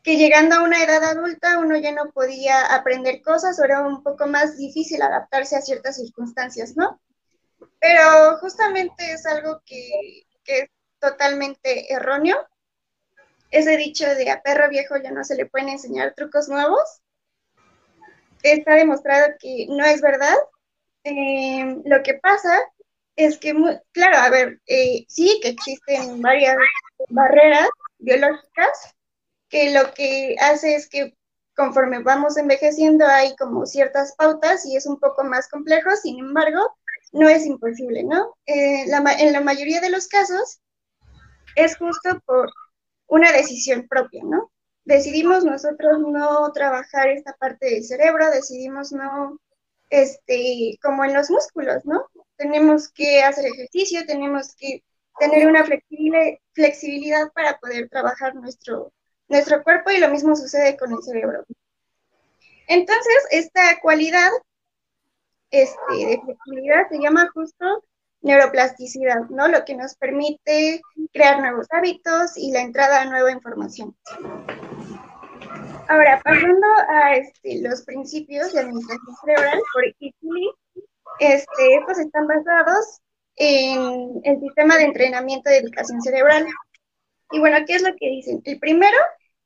que llegando a una edad adulta uno ya no podía aprender cosas o era un poco más difícil adaptarse a ciertas circunstancias, ¿no? Pero justamente es algo que, que es totalmente erróneo. Ese dicho de a perro viejo ya no se le pueden enseñar trucos nuevos. Está demostrado que no es verdad. Eh, lo que pasa es que, claro, a ver, eh, sí que existen varias barreras biológicas que lo que hace es que conforme vamos envejeciendo hay como ciertas pautas y es un poco más complejo, sin embargo, no es imposible, ¿no? Eh, en la mayoría de los casos es justo por una decisión propia, ¿no? Decidimos nosotros no trabajar esta parte del cerebro, decidimos no este, como en los músculos, ¿no? Tenemos que hacer ejercicio, tenemos que tener una flexibilidad para poder trabajar nuestro, nuestro cuerpo y lo mismo sucede con el cerebro. Entonces, esta cualidad este, de flexibilidad se llama justo neuroplasticidad, ¿no? Lo que nos permite crear nuevos hábitos y la entrada a nueva información. Ahora, pasando a este, los principios de administración cerebral por Italy, este, estos están basados en el sistema de entrenamiento de educación cerebral. Y bueno, ¿qué es lo que dicen? El primero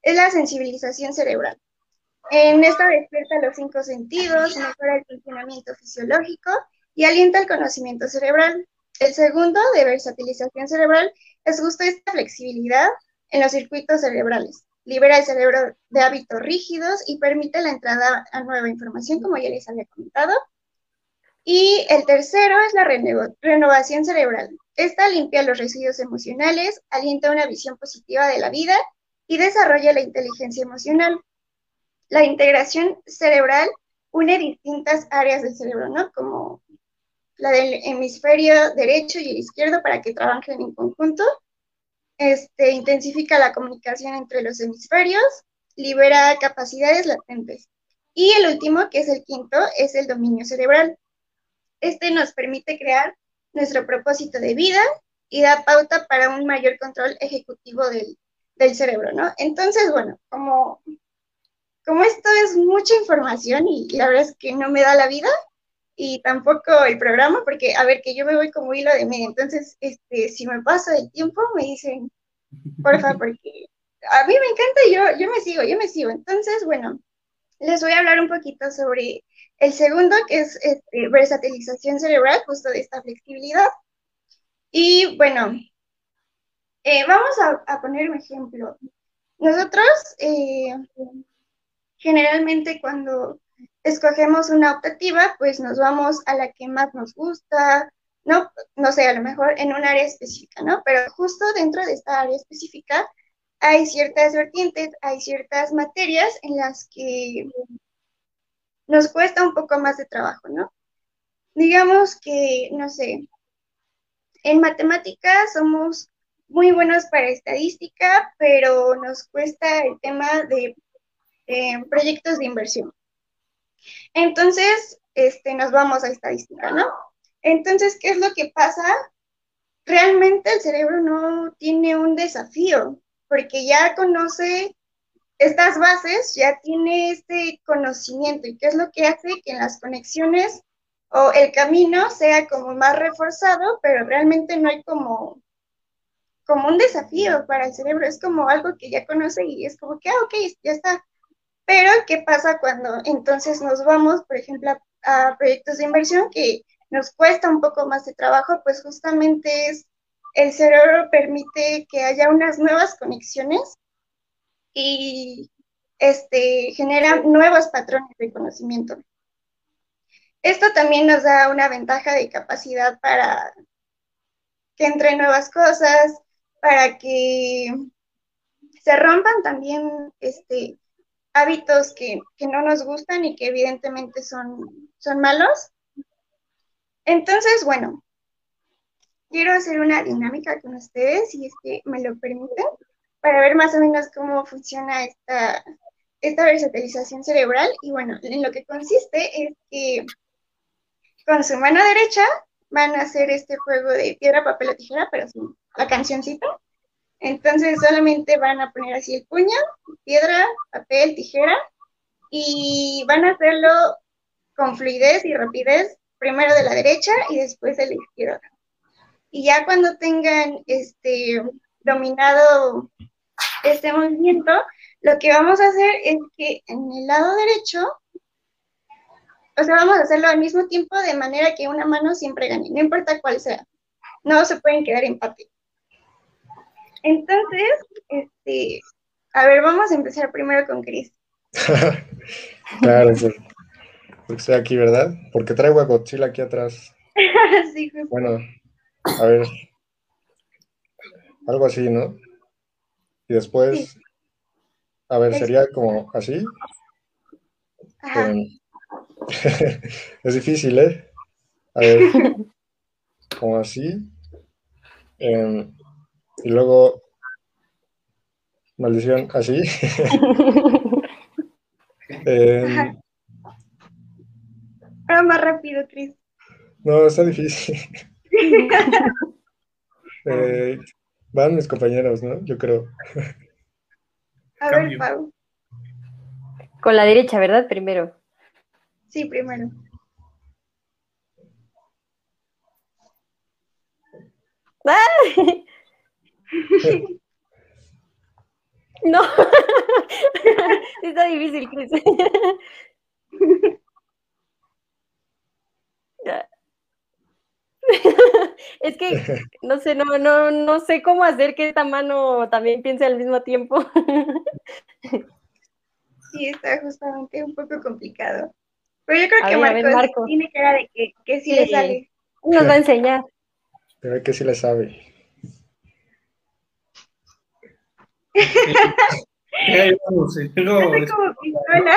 es la sensibilización cerebral. En esta despierta los cinco sentidos, mejora el funcionamiento fisiológico y alienta el conocimiento cerebral. El segundo, de versatilización cerebral, es justo esta flexibilidad en los circuitos cerebrales libera el cerebro de hábitos rígidos y permite la entrada a nueva información, como ya les había comentado. Y el tercero es la renovación cerebral. Esta limpia los residuos emocionales, alienta una visión positiva de la vida y desarrolla la inteligencia emocional. La integración cerebral une distintas áreas del cerebro, ¿no? Como la del hemisferio derecho y el izquierdo para que trabajen en conjunto este, intensifica la comunicación entre los hemisferios, libera capacidades latentes. Y el último, que es el quinto, es el dominio cerebral. Este nos permite crear nuestro propósito de vida y da pauta para un mayor control ejecutivo del, cerebro, ¿no? Entonces, bueno, como, como esto es mucha información y la verdad es que no me da la vida, y tampoco el programa, porque, a ver, que yo me voy como hilo de medio, entonces, este, si me paso el tiempo, me dicen, porfa, porque a mí me encanta y yo, yo me sigo, yo me sigo. Entonces, bueno, les voy a hablar un poquito sobre el segundo, que es este, versatilización cerebral, justo de esta flexibilidad. Y bueno, eh, vamos a, poner un ejemplo. Nosotros, eh, generalmente cuando escogemos una optativa, pues nos vamos a la que más nos gusta, no, no sé, a lo mejor en un área específica, ¿no? Pero justo dentro de esta área específica hay ciertas vertientes, hay ciertas materias en las que nos cuesta un poco más de trabajo, ¿no? Digamos que, no sé, en matemáticas somos muy buenos para estadística, pero nos cuesta el tema de eh, proyectos de inversión. Entonces, este, nos vamos a estadística, ¿no? Entonces, ¿qué es lo que pasa? Realmente el cerebro no tiene un desafío, porque ya conoce estas bases, ya tiene este conocimiento. ¿Y qué es lo que hace? Que las conexiones o el camino sea como más reforzado, pero realmente no hay como como un desafío para el cerebro, es como algo que ya conoce y es como que, ah, ok, ya está. Pero, ¿qué pasa cuando entonces nos vamos, por ejemplo, a, a proyectos de inversión que nos cuesta un poco más de trabajo? Pues justamente es, el cerebro permite que haya unas nuevas conexiones y este, genera nuevos patrones de conocimiento. Esto también nos da una ventaja de capacidad para que entre nuevas cosas, para que se rompan también este, hábitos que, no nos gustan y que evidentemente son, son malos. Entonces, bueno, quiero hacer una dinámica con ustedes, si es que me lo permiten, para ver más o menos cómo funciona esta, esta versatilización cerebral. Y bueno, en lo que consiste es que con su mano derecha van a hacer este juego de piedra, papel o tijera, pero sin la cancioncita. Entonces solamente van a poner así el puño, piedra, papel, tijera, y van a hacerlo con fluidez y rapidez, primero de la derecha y después de la izquierda. Y ya cuando tengan este dominado este movimiento, lo que vamos a hacer es que en el lado derecho o sea, vamos a hacerlo al mismo tiempo de manera que una mano siempre gane, no importa cuál sea. No se pueden quedar empate. Entonces, este, a ver, vamos a empezar primero con Chris. claro, porque estoy aquí, ¿verdad? Porque traigo a Godzilla aquí atrás. sí, Bueno, a ver. Algo así, ¿no? Y después, a ver, sería como así. Ajá. es difícil, ¿eh? A ver, como así. Em, y luego, maldición, así. eh, más rápido, Chris. No, está difícil. Eh, van mis compañeros, ¿no? Yo creo. A ver, Pau. Con la derecha, ¿verdad? Primero. Sí, primero. No, está difícil, Chris. Es que no sé, no, no, no sé cómo hacer que esta mano también piense al mismo tiempo. Sí, está justamente un poco complicado. Pero yo creo que Marcos, tiene cara de que, que sí, le sale. Nos va a enseñar. Pero que sí le sabe. Eh, vamos, pero... Es como pistola.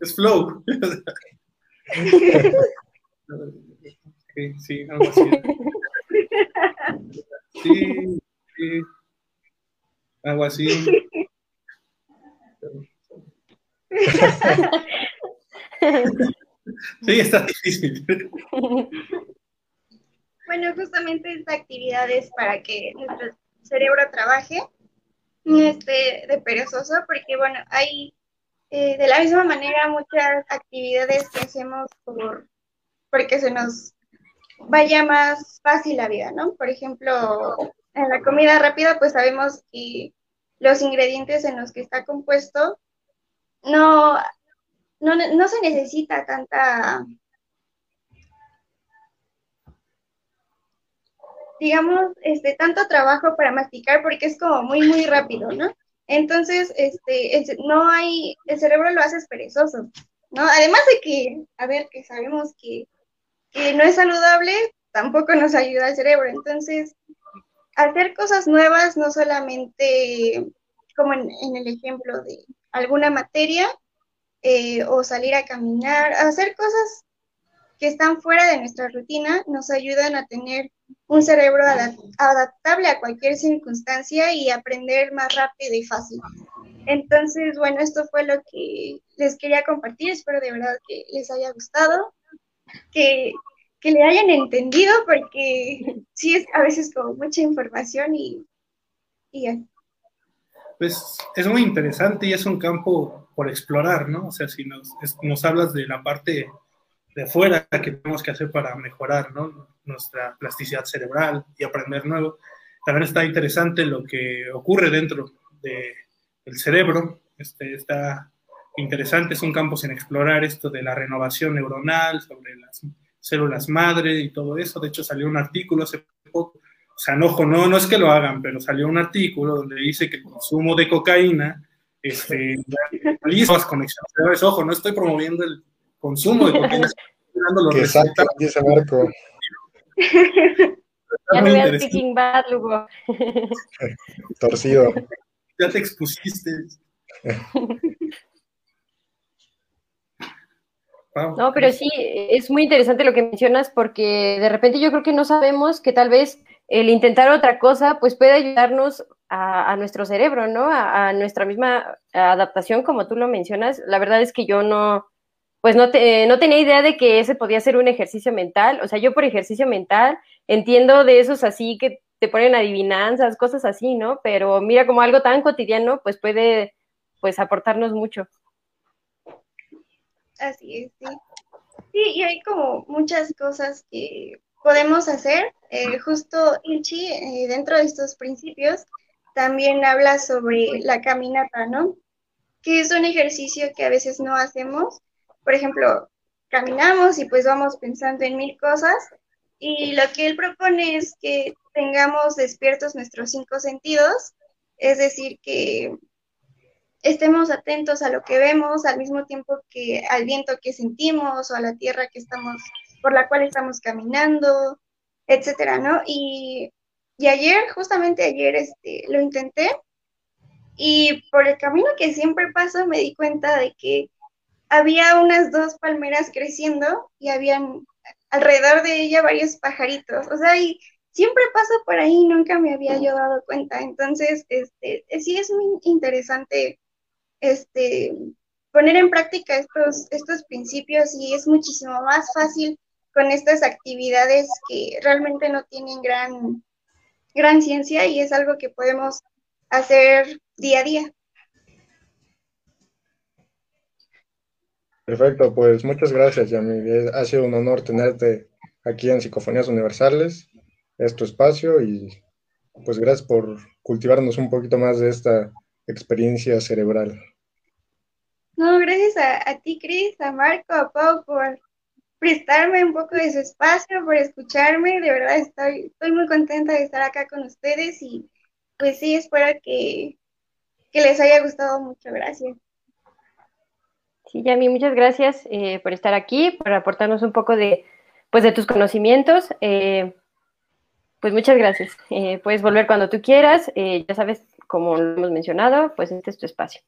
Es flow. sí, sí, algo así. Sí, sí. Algo así. Sí, está difícil. Bueno, justamente esta actividad es para que nuestro cerebro trabaje este, de perezoso, porque bueno, hay eh, de la misma manera muchas actividades que hacemos por porque se nos vaya más fácil la vida, ¿no? Por ejemplo, en la comida rápida, pues sabemos que los ingredientes en los que está compuesto no, no, se necesita tanta, digamos, este, tanto trabajo para masticar porque es como muy, muy rápido, ¿no? Entonces, este, no hay, el cerebro lo hace perezoso, ¿no? Además de que, a ver, que sabemos que, no es saludable, tampoco nos ayuda el cerebro. Entonces, hacer cosas nuevas, no solamente como en el ejemplo de alguna materia eh, o salir a caminar, hacer cosas que están fuera de nuestra rutina, nos ayudan a tener un cerebro adaptable a cualquier circunstancia y aprender más rápido y fácil. Entonces, bueno, esto fue lo que les quería compartir. Espero de verdad que les haya gustado, que, que le hayan entendido, porque sí es a veces como mucha información y, y pues es muy interesante y es un campo por explorar, ¿no? O sea, si nos, nos hablas de la parte de fuera que tenemos que hacer para mejorar nuestra plasticidad cerebral y aprender nuevo. También está interesante lo que ocurre dentro del cerebro. Este, está interesante, es un campo sin explorar esto de la renovación neuronal, sobre las células madre y todo eso. De hecho, salió un artículo hace poco, o sea, no, no, no es que lo hagan, pero salió un artículo donde dice que el consumo de cocaína este, las conexiones. Ojo, no estoy promoviendo el consumo de cocaína, exacto, dice Marco. Ya te veas Picking Bad, Lugo. Torcido. Ya te expusiste. No, pero sí, es muy interesante lo que mencionas porque de repente yo creo que no sabemos que tal vez el intentar otra cosa pues puede ayudarnos a, nuestro cerebro, ¿no? A, nuestra misma adaptación, como tú lo mencionas. La verdad es que yo no, pues no, no tenía idea de que ese podía ser un ejercicio mental. O sea, yo por ejercicio mental entiendo de esos así que te ponen adivinanzas, cosas así, ¿no? Pero mira, como algo tan cotidiano, pues puede pues aportarnos mucho. Así es, sí. Sí, y hay como muchas cosas que podemos hacer. Eh, justo Ilchi, eh, dentro de estos principios, también habla sobre la caminata, ¿no? Que es un ejercicio que a veces no hacemos. Por ejemplo, caminamos y pues vamos pensando en mil cosas. Y lo que él propone es que tengamos despiertos nuestros cinco sentidos, es decir, que estemos atentos a lo que vemos al mismo tiempo que al viento que sentimos o a la tierra que estamos, por la cual estamos caminando, etcétera, ¿no? Y, y ayer, justamente ayer, este, lo intenté y por el camino que siempre paso me di cuenta de que había unas dos palmeras creciendo y habían alrededor de ella varios pajaritos, o sea, y siempre paso por ahí, nunca me había yo dado cuenta, entonces, este, sí es muy interesante este, poner en práctica estos, estos principios y es muchísimo más fácil con estas actividades que realmente no tienen gran, gran ciencia y es algo que podemos hacer día a día. Perfecto, pues muchas gracias, Yami. Ha sido un honor tenerte aquí en Psicofonías Universales. Es espacio y pues gracias por cultivarnos un poquito más de esta experiencia cerebral. No, gracias a, ti, Cris, a Marco, a Pau por prestarme un poco de su espacio, por escucharme. De verdad estoy, estoy muy contenta de estar acá con ustedes y pues sí, espero que, les haya gustado mucho. Gracias. Sí, Yami, muchas gracias eh, por estar aquí, por aportarnos un poco de, pues, de tus conocimientos. Eh, pues muchas gracias. Eh, puedes volver cuando tú quieras. ya sabes, como lo hemos mencionado, pues este es tu espacio.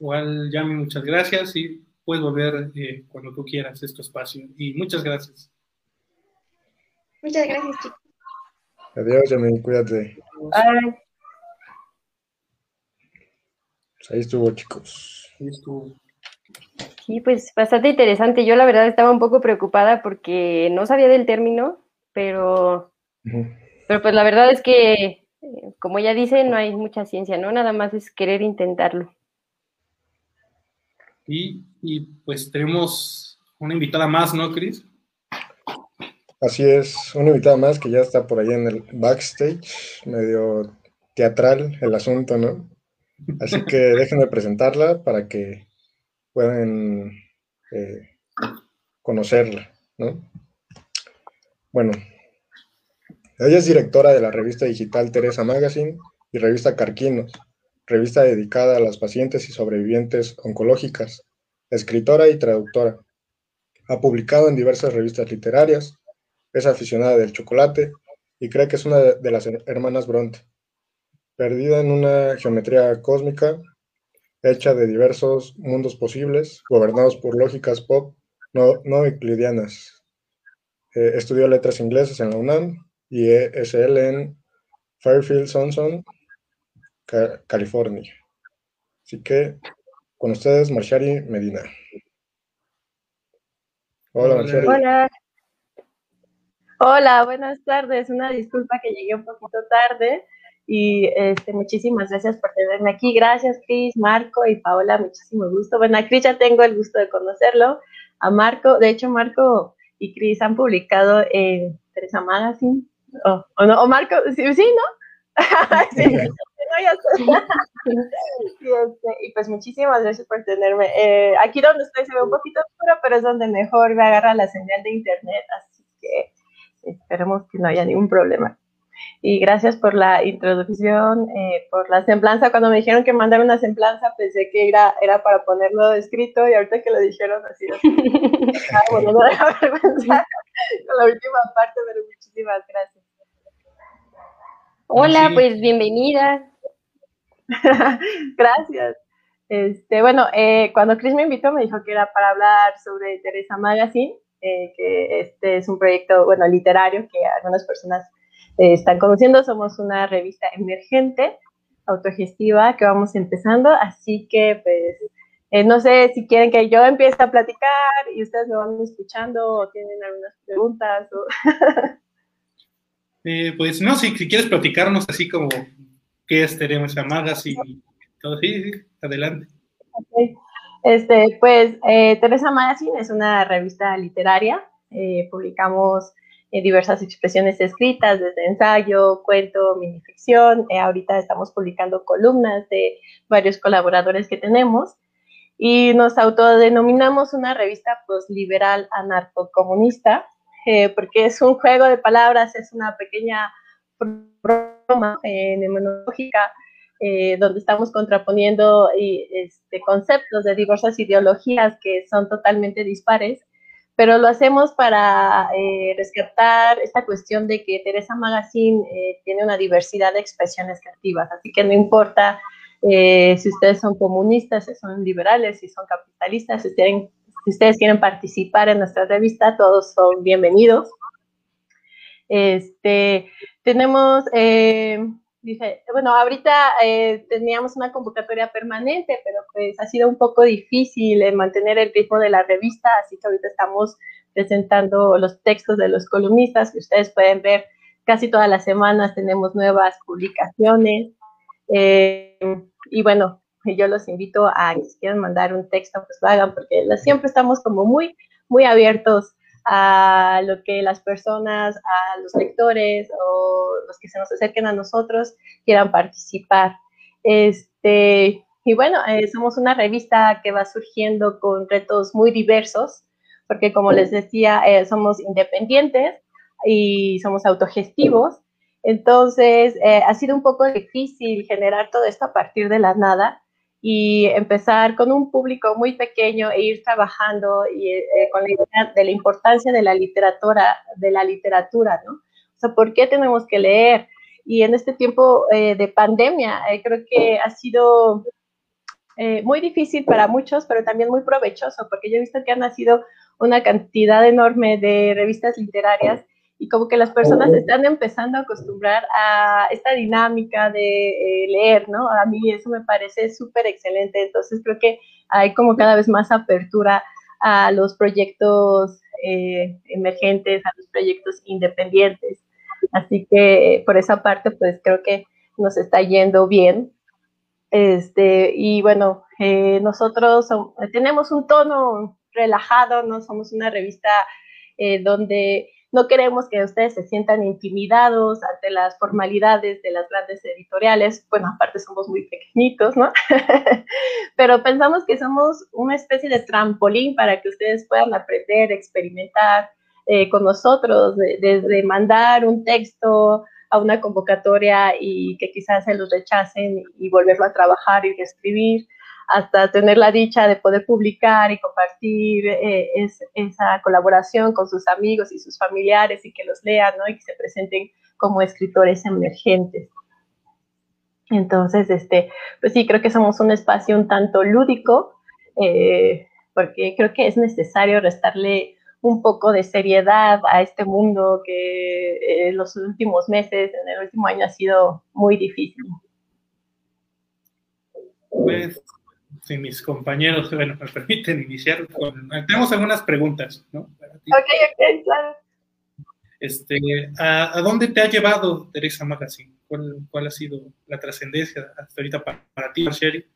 Igual, Yami, muchas gracias y puedes volver eh, cuando tú quieras este espacio. Y muchas gracias. Muchas gracias, chicos. Adiós, Yami, cuídate. Bye. Pues ahí estuvo, chicos. Ahí estuvo. Sí, pues bastante interesante. Yo la verdad estaba un poco preocupada porque no sabía del término, pero, pero pues la verdad es que, eh, como ella dice, no hay mucha ciencia, ¿no? Nada más es querer intentarlo. Y, pues tenemos una invitada más, ¿no, Cris? Así es, una invitada más que ya está por ahí en el backstage, medio teatral el asunto, ¿no? Así que déjenme presentarla para que puedan eh, conocerla, ¿no? Bueno, ella es directora de la revista digital Teresa Magazine y revista Carquinos, revista dedicada a las pacientes y sobrevivientes oncológicas, escritora y traductora. Ha publicado en diversas revistas literarias, es aficionada del chocolate y cree que es una de las hermanas Bronte. Perdida en una geometría cósmica, hecha de diversos mundos posibles, gobernados por lógicas pop no, no euclidianas. Eh, estudió letras inglesas en la UNAM y ESL en Fairfield Sonson California. Así que con ustedes, Marshari Medina. Hola, Marshari. Hola. Hola, buenas tardes. Una disculpa que llegué un poquito tarde y este, muchísimas gracias por tenerme aquí. Gracias, Cris, Marco y Paola, muchísimo gusto. Bueno, a Cris ya tengo el gusto de conocerlo. a Marco. De hecho, Marco y Cris han publicado en Teresa Magazine. o no, o Marco, sí, sí ¿no? sí, este, y pues muchísimas gracias por tenerme. Eh, aquí donde estoy se ve un poquito oscuro, pero es donde mejor me agarra la señal de internet, así que esperemos que no haya ningún problema. Y gracias por la introducción, eh, por la semblanza. Cuando me dijeron que mandar una semblanza, pensé que era, era para ponerlo escrito y ahorita que lo dijeron así, ah, bueno, no deja vergüenza con la última parte, pero muchísimas gracias. Hola, pues bienvenida. Gracias. Este, bueno, eh, cuando Chris me invitó me dijo que era para hablar sobre Teresa Magazine, eh, que este es un proyecto, bueno, literario que algunas personas eh, están conociendo. Somos una revista emergente, autogestiva, que vamos empezando, así que pues no sé si quieren que yo empiece a platicar y ustedes me van escuchando o tienen algunas preguntas. pues no, si, si quieres platicarnos así como qué es Teresa Magazine y todo. Sí, sí, adelante. Este, pues eh, Teresa Magazine es una revista literaria. Eh, publicamos eh, diversas expresiones escritas, desde ensayo, cuento, minificción. ahorita estamos publicando columnas de varios colaboradores que tenemos y nos autodenominamos una revista liberal anarcocomunista porque es un juego de palabras, es una pequeña broma neumológica eh, donde estamos contraponiendo este, conceptos de diversas ideologías que son totalmente dispares, pero lo hacemos para eh, rescatar esta cuestión de que Teresa Magazine eh, tiene una diversidad de expresiones creativas, así que no importa si ustedes son comunistas, si son liberales, si son capitalistas, si, si ustedes quieren participar en nuestra revista, todos son bienvenidos. Este, tenemos, eh, dice, bueno, ahorita eh, teníamos una convocatoria permanente, pero pues ha sido un poco difícil mantener el ritmo de la revista, así que ahorita estamos presentando los textos de los columnistas que ustedes pueden ver casi todas las semanas tenemos nuevas publicaciones. Eh, y bueno, yo los invito a que si quieren mandar un texto, pues lo hagan, porque siempre estamos como muy, muy abiertos a lo que las personas, a los lectores o los que se nos acerquen a nosotros quieran participar. Este, y bueno, eh, somos una revista que va surgiendo con retos muy diversos, porque como les decía, eh, somos independientes y somos autogestivos. Entonces, eh, ha sido un poco difícil generar todo esto a partir de la nada y empezar con un público muy pequeño e ir trabajando y, eh, con la idea de la importancia de la literatura, de la literatura, ¿no? O sea, ¿por qué tenemos que leer? Y en este tiempo eh, de pandemia, eh, creo que ha sido muy difícil para muchos, pero también muy provechoso, porque yo he visto que han nacido una cantidad enorme de revistas literarias y como que las personas están empezando a acostumbrar a esta dinámica de eh, leer, ¿no? A mí eso me parece súper excelente, entonces creo que hay como cada vez más apertura a los proyectos eh, emergentes, a los proyectos independientes. Así que por esa parte, pues creo que nos está yendo bien. Este, y bueno, eh, nosotros tenemos un tono relajado, no somos una revista donde no queremos que ustedes se sientan intimidados ante las formalidades de las grandes editoriales. Bueno, aparte somos muy pequeñitos, ¿no? Pero pensamos que somos una especie de trampolín para que ustedes puedan aprender, experimentar eh, con nosotros, desde mandar un texto a una convocatoria y que quizás se los rechacen y volverlo a trabajar y reescribir hasta tener la dicha de poder publicar y compartir eh, esa colaboración con sus amigos y sus familiares y que los lean. Y que se presenten como escritores emergentes. Entonces, este, pues sí, creo que somos un espacio un tanto lúdico, eh, porque creo que es necesario restarle un poco de seriedad a este mundo que en los últimos meses, en el último año, ha sido muy difícil. Pues si mis compañeros, bueno, me permiten iniciar con... Tenemos algunas preguntas, ¿no? Ok, ok, claro. Este, ¿a, dónde te ha llevado Teresa Magazine? ¿Cuál, ha sido la trascendencia hasta ahorita para, ti, Sherry?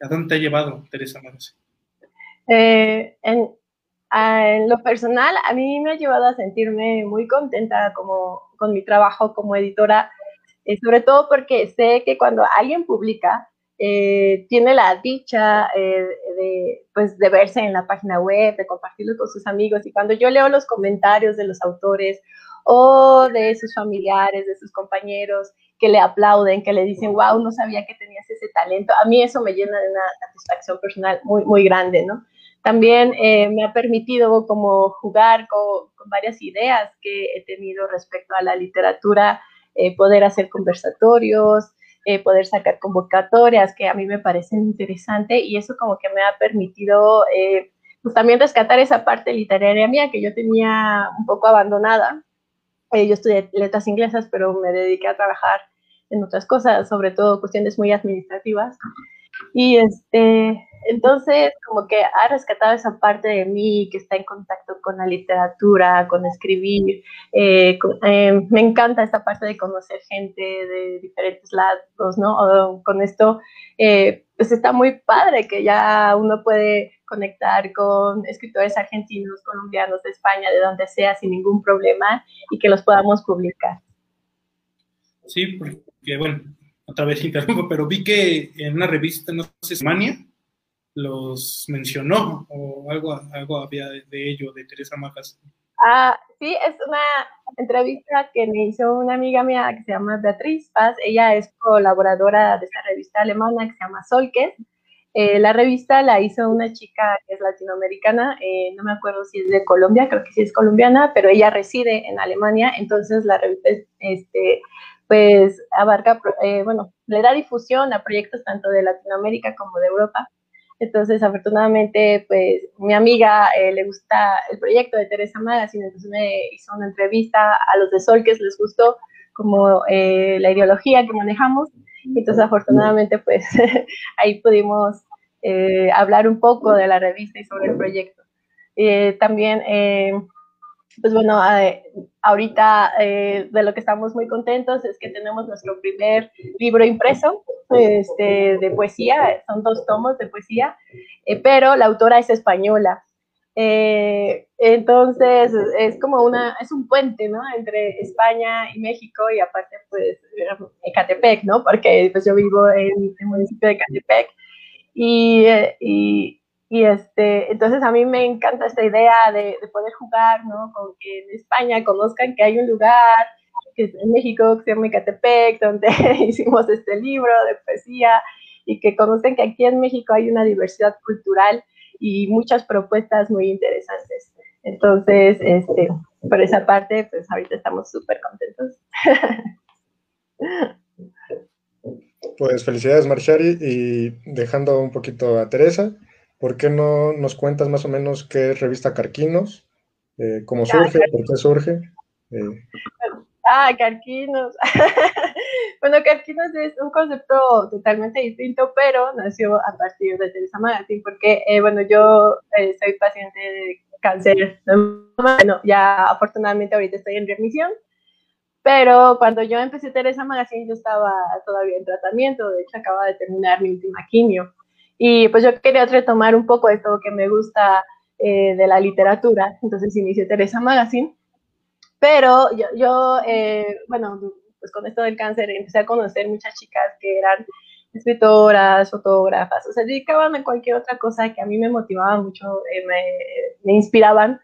¿A dónde te ha llevado Teresa Magazine? Eh, en, en lo personal, a mí me ha llevado a sentirme muy contenta como, con mi trabajo como editora, eh, sobre todo porque sé que cuando alguien publica, eh, tiene la dicha eh, de, pues, de verse en la página web, de compartirlo con sus amigos. Y cuando yo leo los comentarios de los autores o de sus familiares, de sus compañeros, que le aplauden, que le dicen, wow, no sabía que tenías ese talento, a mí eso me llena de una satisfacción personal muy, muy grande, ¿no? También eh, me ha permitido como jugar con, varias ideas que he tenido respecto a la literatura, eh, poder hacer conversatorios, eh, poder sacar convocatorias que a mí me parecen interesantes y eso como que me ha permitido pues también rescatar esa parte literaria mía que yo tenía un poco abandonada. yo estudié letras inglesas, pero me dediqué a trabajar en otras cosas, sobre todo cuestiones muy administrativas. Y este, entonces, como que ha rescatado esa parte de mí que está en contacto con la literatura, con escribir. Eh, eh, me encanta esta parte de conocer gente de diferentes lados, ¿no? con esto, eh, pues está muy padre que ya uno puede conectar con escritores argentinos, colombianos, de España, de donde sea, sin ningún problema y que los podamos publicar. Sí, porque, bueno, otra vez interrumpo, pero vi que en una revista, no sé Mania, los mencionó o algo, algo había de, ello, de Teresa Majas. Ah, sí, es una entrevista que me hizo una amiga mía que se llama Beatriz Paz. Ella es colaboradora de esta revista alemana que se llama Solkes. Eh, la revista la hizo una chica que es latinoamericana, eh, no me acuerdo si es de Colombia, creo que sí es colombiana, pero ella reside en Alemania, entonces la revista este, pues abarca, eh, bueno, le da difusión a proyectos tanto de Latinoamérica como de Europa. Entonces, afortunadamente, pues mi amiga eh, le gusta el proyecto de Teresa Magazine, entonces me hizo una entrevista a los de Sol que les gustó como eh, la ideología que manejamos. Entonces, afortunadamente, pues ahí pudimos hablar un poco de la revista y sobre el proyecto. también pues bueno, eh, ahorita eh, de lo que estamos muy contentos es que tenemos nuestro primer libro impreso este, de poesía, son dos tomos de poesía, eh, pero la autora es española. entonces es como una, es un puente, ¿no? Entre España y México y aparte pues Ecatepec, ¿no? Porque pues yo vivo en el municipio de Ecatepec y, y y este, entonces a mí me encanta esta idea de, poder jugar, ¿no? Con que en España conozcan que hay un lugar, que es en México, que se llama Ecatepec, donde hicimos este libro de poesía, y que conozcan que aquí en México hay una diversidad cultural y muchas propuestas muy interesantes. Entonces, este, por esa parte, pues ahorita estamos súper contentos. Pues felicidades, Marshari, y dejando un poquito a Teresa, ¿Por qué no nos cuentas más o menos qué es Revista Carquinos? Eh, ¿Cómo surge? ¿Por qué surge? Eh, ah, Carquinos. bueno, Carquinos es un concepto totalmente distinto, pero nació a partir de Teresa Magazine, porque, eh, bueno, yo soy paciente de cáncer. Bueno, ya afortunadamente ahorita estoy en remisión, pero cuando yo empecé Teresa Magazine yo estaba todavía en tratamiento, de hecho acaba de terminar mi última quimio. Y pues yo quería retomar un poco esto que me gusta eh, de la literatura, entonces inicié Teresa Magazine, pero yo, yo eh, bueno, pues con esto del cáncer empecé a conocer muchas chicas que eran escritoras, fotógrafas, o sea, dedicaban a cualquier otra cosa que a mí me motivaba mucho, eh, me, me, inspiraban.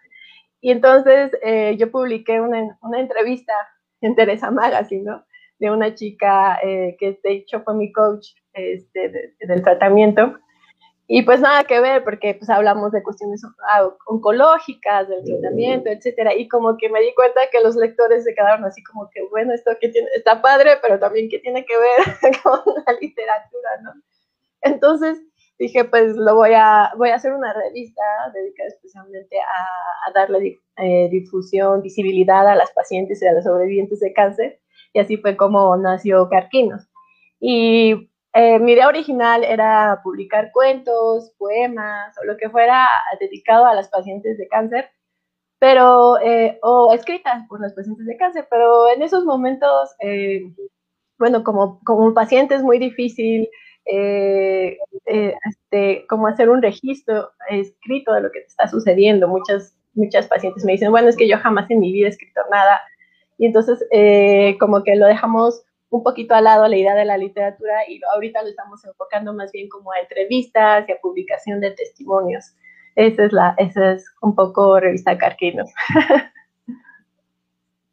Y entonces yo publiqué una, una, entrevista en Teresa Magazine, ¿no? De una chica que de hecho fue mi coach este, del tratamiento y pues nada que ver, porque pues hablamos de cuestiones oncológicas, del tratamiento, etcétera, y como que me di cuenta que los lectores se quedaron así como que, bueno, esto que tiene, está padre, pero también que tiene que ver con la literatura, ¿no? Entonces dije, pues lo voy a, voy a hacer una revista dedicada especialmente a, darle eh, difusión, visibilidad a las pacientes y a los sobrevivientes de cáncer, y así fue como nació Carquinos. Y eh, mi idea original era publicar cuentos, poemas o lo que fuera dedicado a las pacientes de cáncer, pero, eh, o escritas por las pacientes de cáncer, pero en esos momentos, eh, bueno, como, como paciente es muy difícil eh, este, como hacer un registro escrito de lo que te está sucediendo. Muchas, muchas pacientes me dicen, bueno, es que yo jamás en mi vida he escrito nada. Y entonces, eh, como que lo dejamos un poquito al lado la idea de la literatura y ahorita lo estamos enfocando más bien como a entrevistas y a publicación de testimonios. Esa es, la, esa es un poco revista Carquinos.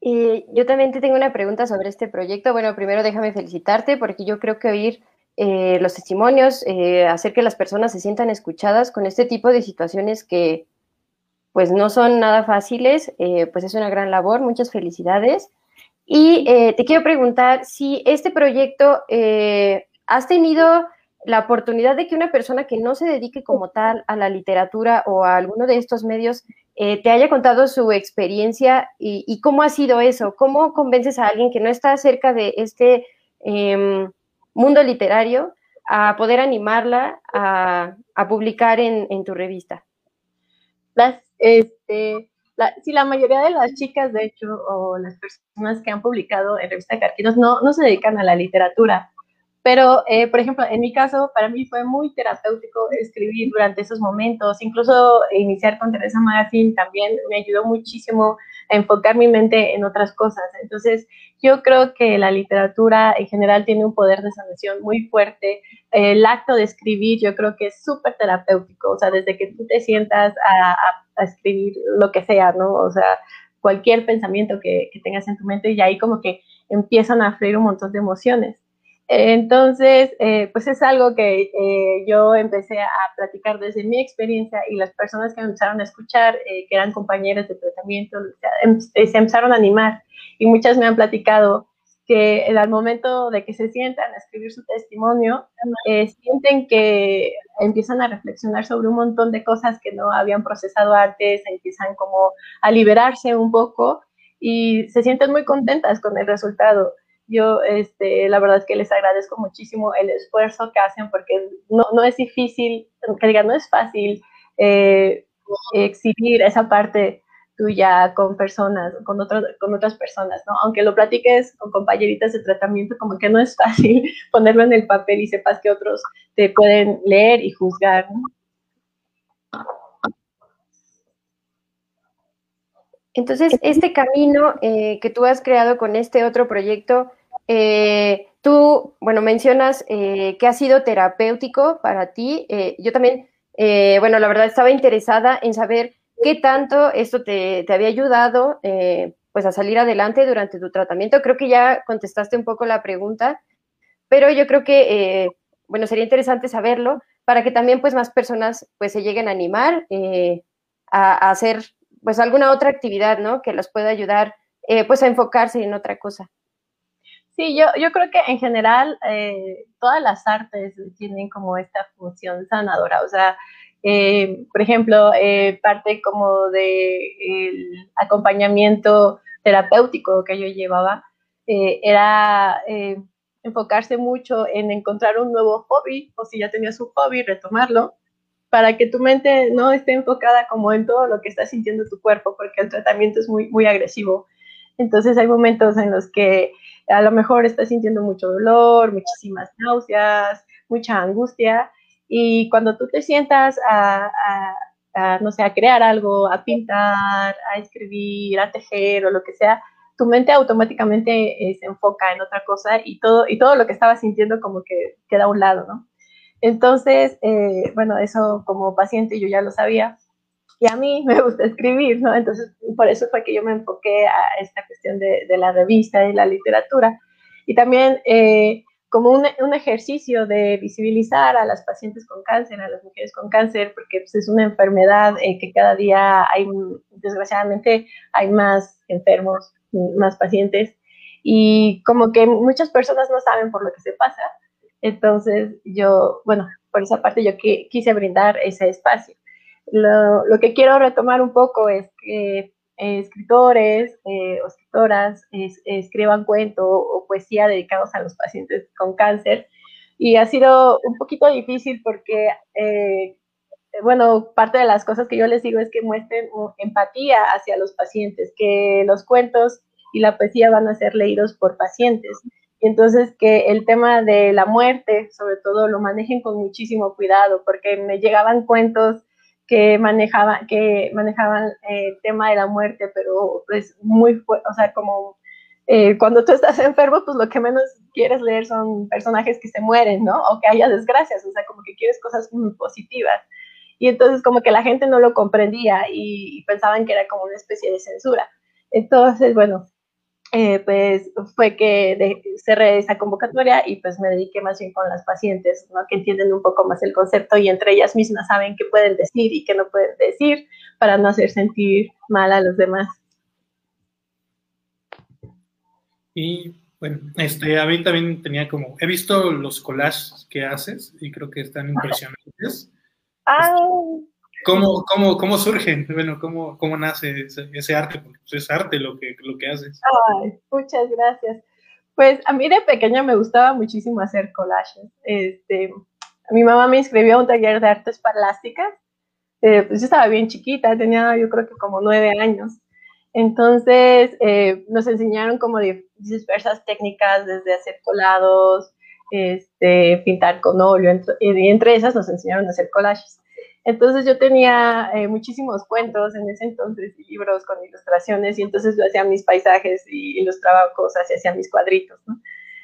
Y yo también te tengo una pregunta sobre este proyecto. Bueno, primero déjame felicitarte porque yo creo que oír eh, los testimonios, eh, hacer que las personas se sientan escuchadas con este tipo de situaciones que pues no son nada fáciles, eh, pues es una gran labor. Muchas felicidades. Y te quiero preguntar si este proyecto has tenido la oportunidad de que una persona que no se dedique como tal a la literatura o a alguno de estos medios eh, te haya contado su experiencia y, cómo ha sido eso, cómo convences a alguien que no está cerca de este em, mundo literario a poder animarla a, publicar en, tu revista. Este, la, sí, la mayoría de las chicas, de hecho, o las personas que han publicado en revista Carquitos no, no se dedican a la literatura, pero, eh, por ejemplo, en mi caso, para mí fue muy terapéutico escribir durante esos momentos. Incluso iniciar con Teresa Magazine también me ayudó muchísimo a enfocar mi mente en otras cosas. Entonces, yo creo que la literatura en general tiene un poder de sanación muy fuerte. El acto de escribir yo creo que es súper terapéutico. O sea, desde que tú te sientas a, a, escribir lo que sea, ¿no? O sea, cualquier pensamiento que, que tengas en tu mente y ahí como que empiezan a fluir un montón de emociones. Entonces, eh, pues es algo que eh, yo empecé a platicar desde mi experiencia y las personas que me empezaron a escuchar, eh, que eran compañeras de tratamiento, em, se empezaron a animar y muchas me han platicado que al momento de que se sientan a escribir su testimonio, sienten que empiezan a reflexionar sobre un montón de cosas que no habían procesado antes, empiezan como a liberarse un poco y se sienten muy contentas con el resultado. Yo, este, la verdad es que les agradezco muchísimo el esfuerzo que hacen porque no, no es difícil, que no es fácil eh, exhibir esa parte tuya con personas, con, otras con otras personas, ¿no? Aunque lo platiques con compañeritas de tratamiento, como que no es fácil ponerlo en el papel y sepas que otros te pueden leer y juzgar, ¿no? Entonces, este camino eh, que tú has creado con este otro proyecto, eh, tú, bueno, mencionas eh, que ha sido terapéutico para ti. yo también, bueno, la verdad estaba interesada en saber qué tanto esto te, había ayudado, pues, a salir adelante durante tu tratamiento. Creo que ya contestaste un poco la pregunta, pero yo creo que, bueno, sería interesante saberlo para que también, pues, más personas, pues, se lleguen a animar a hacer pues alguna otra actividad, ¿no? Que los pueda ayudar, eh, pues a enfocarse en otra cosa. Sí, yo, yo creo que en general eh, todas las artes tienen como esta función sanadora, o sea, eh, por ejemplo, parte como de acompañamiento terapéutico que yo llevaba era enfocarse mucho en encontrar un nuevo hobby, o si ya tenías un hobby, retomarlo, para que tu mente no esté enfocada como en todo lo que está sintiendo tu cuerpo, porque el tratamiento es muy, muy agresivo. Entonces hay momentos en los que a lo mejor estás sintiendo mucho dolor, muchísimas náuseas, mucha angustia, y cuando tú te sientas a, no sé, a crear algo, a pintar, a escribir, a tejer o lo que sea, tu mente automáticamente eh, se enfoca en otra cosa y todo, y todo lo que estabas sintiendo como que queda a un lado, ¿no? Entonces, eh, bueno, eso como paciente yo ya lo sabía. Y a mí me gusta escribir, ¿no? Entonces, por eso fue que yo me enfoqué a esta cuestión de, la revista y la literatura. Y también eh, como un, un, ejercicio de visibilizar a las pacientes con cáncer, a las mujeres con cáncer, porque pues, es una enfermedad eh, que cada día hay, desgraciadamente, hay más enfermos, más pacientes. Y como que muchas personas no saben por lo que se pasa. Entonces, yo, bueno, por esa parte yo quise brindar ese espacio. Lo, que quiero retomar un poco es que eh, escritores eh, escriban cuento o poesía dedicados a los pacientes con cáncer. Y ha sido un poquito difícil porque, eh, bueno, parte de las cosas que yo les digo es que muestren empatía hacia los pacientes, que los cuentos y la poesía van a ser leídos por pacientes y entonces que el tema de la muerte, sobre todo, lo manejen con muchísimo cuidado, porque me llegaban cuentos que manejaban, que manejaban eh, el tema de la muerte, pero pues muy, o sea, como eh, cuando tú estás enfermo, pues lo que menos quieres leer son personajes que se mueren, ¿no? O que haya desgracias, o sea, como que quieres cosas muy positivas. Y entonces como que la gente no lo comprendía y pensaban que era como una especie de censura. Entonces, bueno, eh, pues fue que cerré esa convocatoria y pues me dediqué más bien con las pacientes, ¿no? que entienden un poco más el concepto y entre ellas mismas saben qué pueden decir y qué no pueden decir para no hacer sentir mal a los demás. Y bueno, este, a mí también tenía como, he visto los collages que haces y creo que están impresionantes. Ah, ¿Cómo, cómo, cómo surgen? Bueno, ¿cómo, cómo nace ese, arte? Porque pues, es arte lo que, lo que haces. Ay, muchas gracias. Pues a mí de pequeña me gustaba muchísimo hacer collages. Este, mi mamá me inscribió a un taller de artes plásticas. Eh, pues yo estaba bien chiquita, tenía yo creo que como nueve años. Entonces eh, nos enseñaron como diversas técnicas, desde hacer colados, este, pintar con óleo, y entre esas nos enseñaron a hacer collages. Entonces yo tenía eh, muchísimos cuentos en ese entonces, libros con ilustraciones, y entonces yo hacía mis paisajes y ilustraba cosas y hacía mis cuadritos.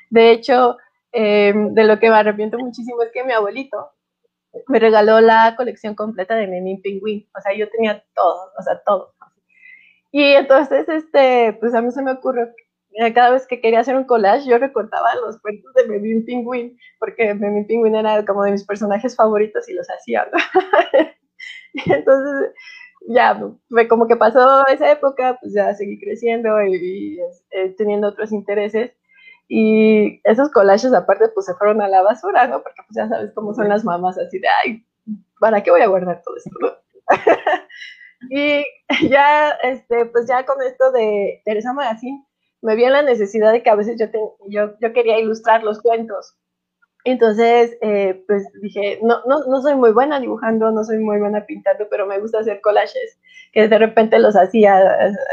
De hecho, em, de lo que me arrepiento muchísimo es que mi abuelito me regaló la colección completa de Memín Pingüín. O sea, yo tenía todo, o sea, todo. Y entonces, este, pues a mí se me ocurrió cada vez que quería hacer un collage, yo recortaba los cuentos de Memín Pingüín, porque Memín Pingüín era como de mis personajes favoritos y los hacía. entonces, ya, fue como que pasó esa época, pues ya seguí creciendo y, eh, teniendo otros intereses. Y esos collages, aparte, pues se fueron a la basura, ¿no? Porque pues ya sabes cómo son las mamás, así de, ay, ¿para qué voy a guardar todo esto? y ya, este, pues ya con esto de Teresa Magazine, me vi en la necesidad de que a veces yo, yo, yo quería ilustrar los cuentos. Entonces, eh, pues dije, no, no, no soy muy buena dibujando, no soy muy buena pintando, pero me gusta hacer collages, que de repente los hacía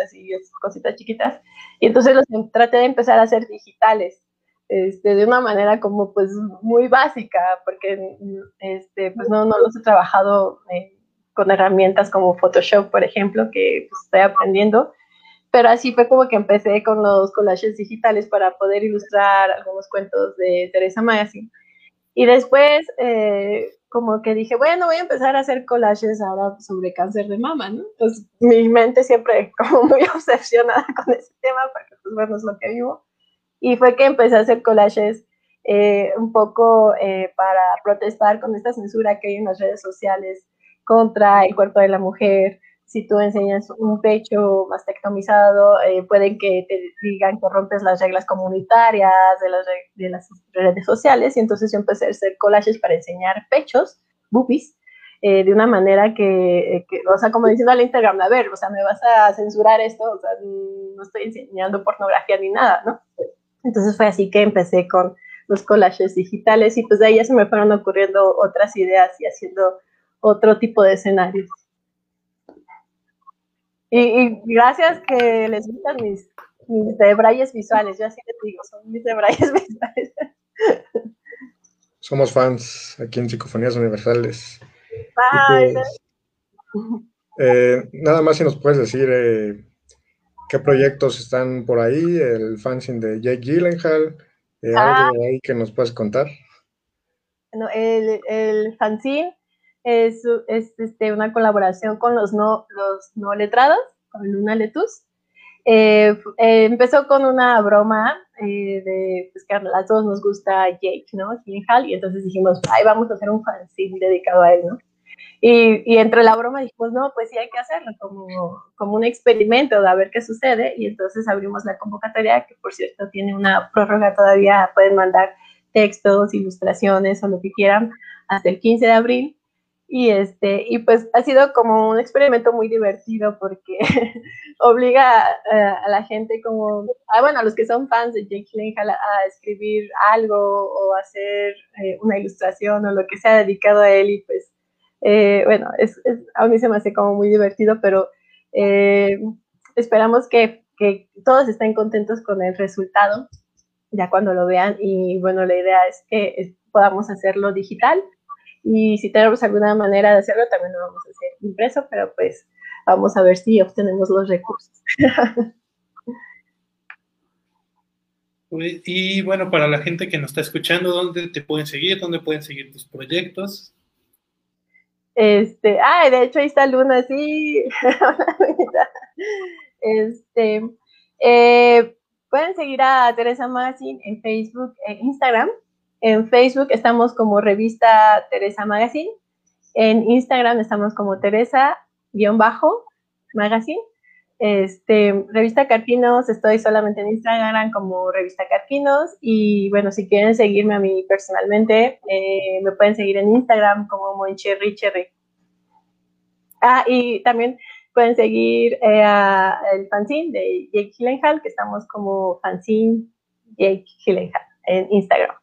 así, cositas chiquitas. Y entonces los em, traté de empezar a hacer digitales, este, de una manera como pues muy básica, porque este, pues no, no los he trabajado eh, con herramientas como Photoshop, por ejemplo, que pues, estoy aprendiendo pero así fue como que empecé con los collages digitales para poder ilustrar algunos cuentos de Teresa Magazine. Y después, eh, como que dije, bueno, voy a empezar a hacer collages ahora sobre cáncer de mama, ¿no? Pues mi mente siempre como muy obsesionada con ese tema, porque pues bueno, es lo que vivo. Y fue que empecé a hacer collages eh, un poco eh, para protestar con esta censura que hay en las redes sociales contra el cuerpo de la mujer, si tú enseñas un pecho mastectomizado, eh, pueden que te digan que rompes las reglas comunitarias de las, de las redes sociales, y entonces yo empecé a hacer collages para enseñar pechos, boobies, eh, de una manera que, que, o sea, como diciendo al Instagram, a ver, o sea, me vas a censurar esto, o sea, no estoy enseñando pornografía ni nada, ¿no? Entonces fue así que empecé con los collages digitales y pues de ahí ya se me fueron ocurriendo otras ideas y haciendo otro tipo de escenarios. Y, gracias que les gustan mis, mis debrayes visuales. Yo así les digo, son mis debrayes visuales. Somos fans aquí en Psicofonías Universales. Pues, eh, nada más si nos puedes decir eh, qué proyectos están por ahí, el fanzine de Jake Gyllenhaal, eh, ah. algo ahí que nos puedes contar. No, el, el fanzine es, es este, una colaboración con los no, los no letrados, con Luna Letus. Eh, eh, empezó con una broma eh, de pues, que a las dos nos gusta Jake, ¿no? y entonces dijimos, ay, vamos a hacer un fanzine dedicado a él, ¿no? Y, y, entre la broma dijimos, no, pues sí hay que hacerlo como, como un experimento de a ver qué sucede. Y entonces abrimos la convocatoria, que por cierto tiene una prórroga todavía, pueden mandar textos, ilustraciones o lo que quieran hasta el 15 de abril. Y, este, y pues ha sido como un experimento muy divertido porque obliga a, la gente como, ah, bueno, a los que son fans de Jake Gyllenhaal a, escribir algo o hacer eh, una ilustración o lo que sea dedicado a él y pues, eh, bueno, a mí se me hace como muy divertido, pero eh, esperamos que, que todos estén contentos con el resultado ya cuando lo vean. Y bueno, la idea es que podamos hacerlo digital. Y si tenemos alguna manera de hacerlo, también lo vamos a hacer impreso, pero pues vamos a ver si obtenemos los recursos. Y bueno, para la gente que nos está escuchando, ¿dónde te pueden seguir? ¿Dónde pueden seguir tus proyectos? Este, ay, de hecho ahí está Luna, sí. este, eh, pueden seguir a Teresa Magazine en Facebook e Instagram. En Facebook estamos como revista Teresa Magazine. En Instagram estamos como Teresa-Magazine. Este, Revista Carquinos, estoy solamente en Instagram como Revista Carquinos y bueno, si quieren seguirme a mí personalmente, eh, me pueden seguir en Instagram como Moncherry Cherry. Ah, y también pueden seguir eh, el fanzine de Jake Gyllenhaal, que estamos como fanzine Jake Gyllenhaal en Instagram.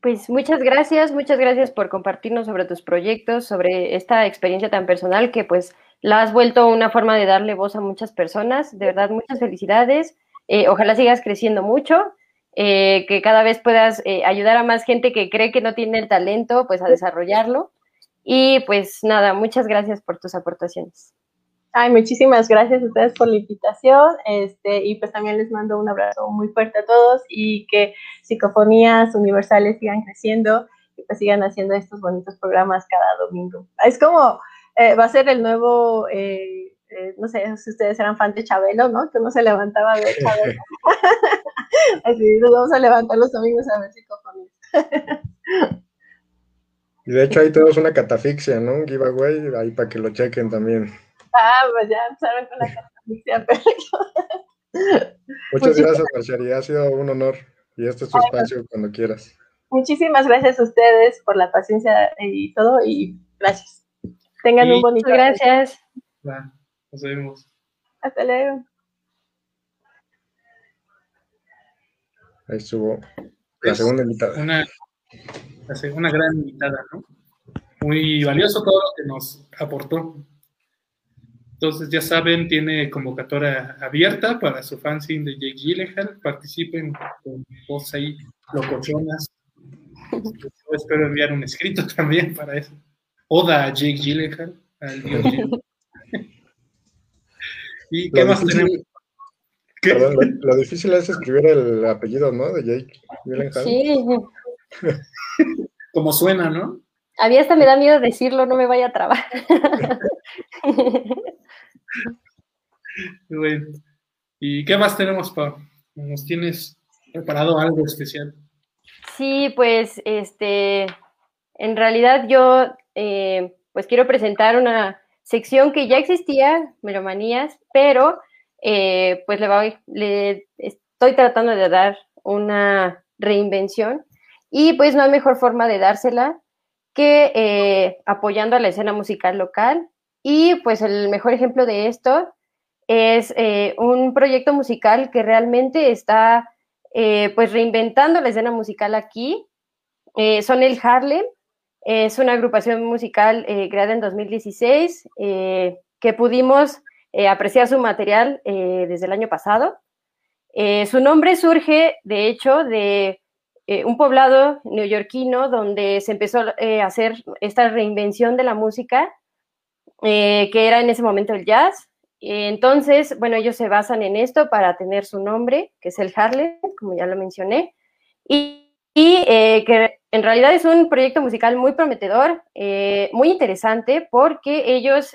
Pues muchas gracias, muchas gracias por compartirnos sobre tus proyectos, sobre esta experiencia tan personal que pues la has vuelto una forma de darle voz a muchas personas. De verdad, muchas felicidades. Eh, ojalá sigas creciendo mucho, eh, que cada vez puedas eh, ayudar a más gente que cree que no tiene el talento, pues a desarrollarlo. Y pues nada, muchas gracias por tus aportaciones. Ay, muchísimas gracias a ustedes por la invitación. Este, y pues también les mando un abrazo muy fuerte a todos y que psicofonías universales sigan creciendo y pues sigan haciendo estos bonitos programas cada domingo. Es como, eh, va a ser el nuevo, eh, eh, no sé si ustedes eran fan de Chabelo, ¿no? Que uno se levantaba de Chabelo. Así nos vamos a levantar los domingos a ver psicofonías. y de hecho ahí tenemos una catafixia, ¿no? Un giveaway ahí para que lo chequen también. Ah, pues ya empezaron con la catafixia, Muchas gracias, Marciari. Ha sido un honor. Y este es tu espacio cuando quieras. Muchísimas gracias a ustedes por la paciencia y todo. Y gracias. Tengan un bonito día. Gracias. nos vemos. Hasta luego. Ahí estuvo la segunda invitada. Una, una gran invitada, ¿no? Muy valioso todo lo que nos aportó. Entonces, ya saben, tiene convocatoria abierta para su fanzine de Jake Gyllenhaal. Participen con voz ahí, locochonas. Yo espero enviar un escrito también para eso. Oda a Jake Gyllenhaal, al ¿Y qué más tenemos? Perdón, lo, difícil es escribir el apellido, ¿no? De Jake Gyllenhaal. Sí. Como suena, ¿no? A mí hasta me da miedo decirlo, no me vaya a trabar. ¿Y qué más tenemos, Pau? ¿Nos tienes preparado algo especial? Sí, pues, este, en realidad yo, eh, pues quiero presentar una sección que ya existía, Melomanías, pero eh, pues le, voy, le estoy tratando de dar una reinvención y pues no hay mejor forma de dársela que eh, apoyando a la escena musical local. Y pues el mejor ejemplo de esto es eh, un proyecto musical que realmente está eh, pues reinventando la escena musical aquí. son el Harlem, es una agrupación musical creada en 2016 que pudimos apreciar su material desde el año pasado. su nombre surge, de hecho, de eh, un poblado neoyorquino donde se empezó eh, a hacer esta reinvención de la música, eh, que era en ese momento el jazz. Entonces, bueno, ellos se basan en esto para tener su nombre, que es el Harlem, como ya lo mencioné, y, y que en realidad es un proyecto musical muy prometedor, muy interesante, porque ellos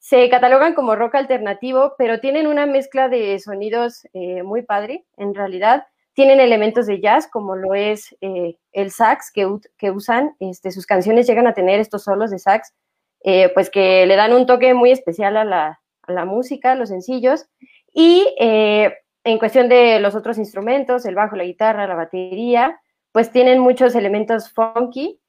se catalogan como rock alternativo, pero tienen una mezcla de sonidos muy padre, en realidad tienen elementos de jazz, como lo es eh, el sax que, que usan. Este, sus canciones llegan a tener estos solos de sax, eh, pues que le dan un toque muy especial a la, a música, los sencillos. Y eh, en cuestión de los otros instrumentos, el bajo, la guitarra, la batería, pues tienen muchos elementos funky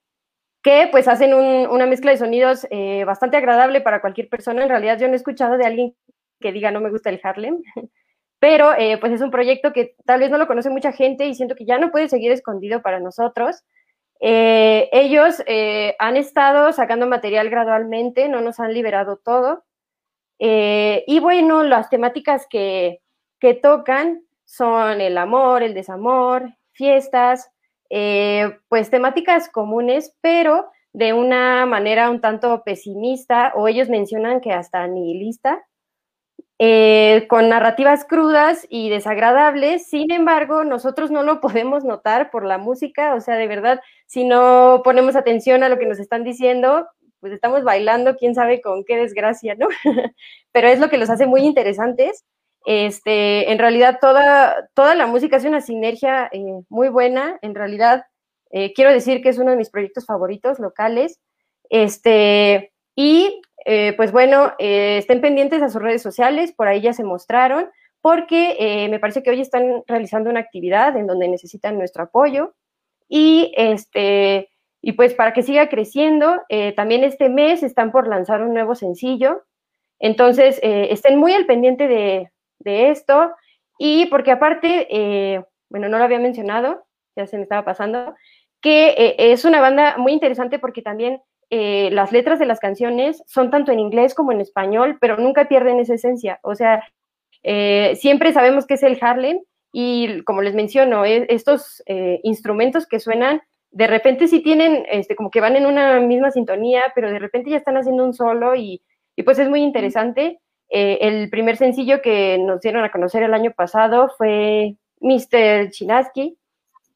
que pues hacen un, una mezcla de sonidos bastante agradable para cualquier persona. En realidad yo no he escuchado de alguien que diga no me gusta el Harlem, pero eh, pues es un proyecto que tal vez no lo conoce mucha gente y siento que ya no puede seguir escondido para nosotros. Eh, ellos eh, han estado sacando material gradualmente, no nos han liberado todo. Eh, y bueno, las temáticas que, que, tocan son el amor, el desamor, fiestas, pues temáticas comunes, pero de una manera un tanto pesimista, o ellos mencionan que hasta nihilista, eh, con narrativas crudas y desagradables. Sin embargo, nosotros no lo podemos notar por la música, o sea, de verdad, si no ponemos atención a lo que nos están diciendo, pues estamos bailando, quién sabe con qué desgracia, ¿no? Pero es lo que los hace muy interesantes. Este, en realidad, toda, toda la música es una sinergia eh, muy buena. En realidad, eh, quiero decir que es uno de mis proyectos favoritos locales. Este, y eh, pues bueno, eh, estén pendientes a sus redes sociales, por ahí ya se mostraron, porque eh, me parece que hoy están realizando una actividad en donde necesitan nuestro apoyo. Y este, y pues para que siga creciendo, también este mes están por lanzar un nuevo sencillo. Entonces, estén muy al pendiente de, de esto. Y porque aparte, bueno, no lo había mencionado, ya se me estaba pasando, que es una banda muy interesante porque también eh, las letras de las canciones son tanto en inglés como en español, pero nunca pierden esa esencia. O sea, eh, siempre sabemos que es el Harlem y como les menciono, e, estos eh, instrumentos que suenan, de repente sí tienen, este, como que van en una misma sintonía, pero de repente ya están haciendo un solo y, y pues es muy interesante. el primer sencillo que nos dieron a conocer el año pasado fue Mr. Chinaski,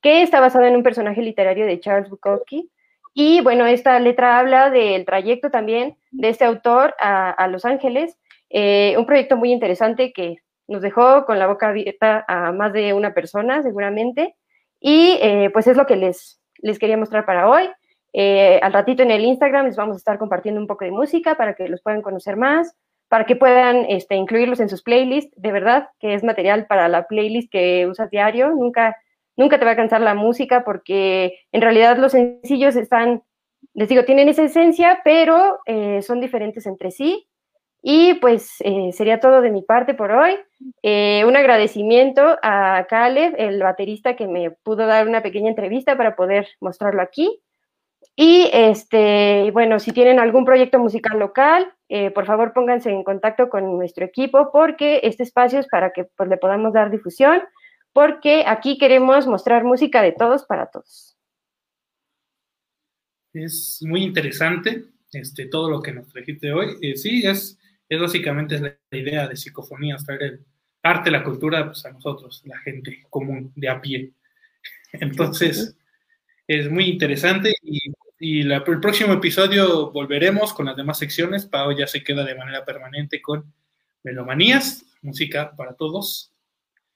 que está basado en un personaje literario de Charles Bukowski. Y bueno, esta letra habla del trayecto también de este autor a, Los Ángeles, eh, un proyecto muy interesante que nos dejó con la boca abierta a más de una persona seguramente. Y eh, pues es lo que les, les quería mostrar para hoy. Eh, al ratito en el Instagram les vamos a estar compartiendo un poco de música para que los puedan conocer más, para que puedan este, incluirlos en sus playlists. De verdad que es material para la playlist que usas diario. Nunca nunca te va a cansar la música porque en realidad los sencillos están, les digo, tienen esa esencia, pero eh, son diferentes entre sí. Y pues eh, sería todo de mi parte por hoy. Eh, un agradecimiento a Caleb, el baterista que me pudo dar una pequeña entrevista para poder mostrarlo aquí. Y este, bueno, si tienen algún proyecto musical local, por favor pónganse en contacto con nuestro equipo porque este espacio es para que pues, le podamos dar difusión porque aquí queremos mostrar música de todos para todos. Es muy interesante este, todo lo que nos trajiste hoy. Eh, sí, es, es básicamente la idea de psicofonía, traer el arte, la cultura pues, a nosotros, la gente común, de a pie. Entonces, es muy interesante y, el próximo episodio volveremos con las demás secciones. Pau ya se queda de manera permanente con Melomanías, música para todos.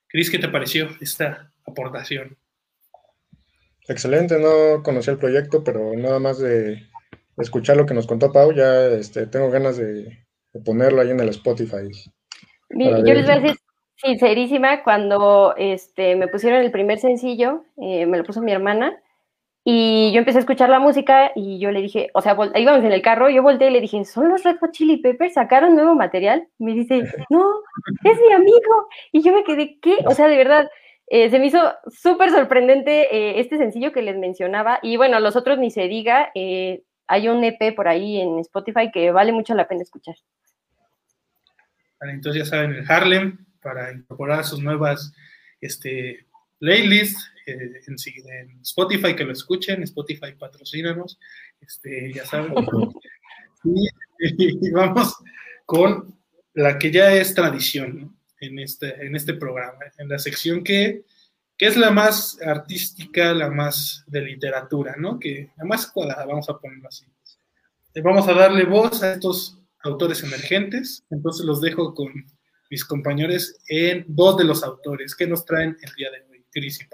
Cris, ¿qué te pareció esta aportación? Excelente, no conocí el proyecto, pero nada más de escuchar lo que nos contó Pau, ya este, tengo ganas de, ponerlo ahí en el Spotify. yo les voy a decir sincerísima, cuando este, me pusieron el primer sencillo, eh, me lo puso mi hermana, y yo empecé a escuchar la música y yo le dije, o sea, íbamos en el carro, yo volteé y le dije, ¿son los Red Hot Chili Peppers? ¿Sacaron nuevo material? me dice, no, es mi amigo. Y yo me quedé, ¿qué? O sea, de verdad, eh, se me hizo súper sorprendente eh, este sencillo que les mencionaba. Y bueno, los otros ni se diga, eh, hay un EP por ahí en Spotify que vale mucho la pena escuchar. Vale, entonces ya saben, el Harlem, para incorporar sus nuevas este, playlists, en, Spotify, que lo escuchen, Spotify patrocínanos, este, ya saben. y, vamos con la que ya es tradición en, este, en este programa, en la sección que, que, es la más artística, la más de literatura, ¿no? Que la más cuadrada, vamos a ponerlo así. Vamos a darle voz a estos autores emergentes, entonces los dejo con mis compañeros en voz de los autores que nos traen el día de hoy, Cris y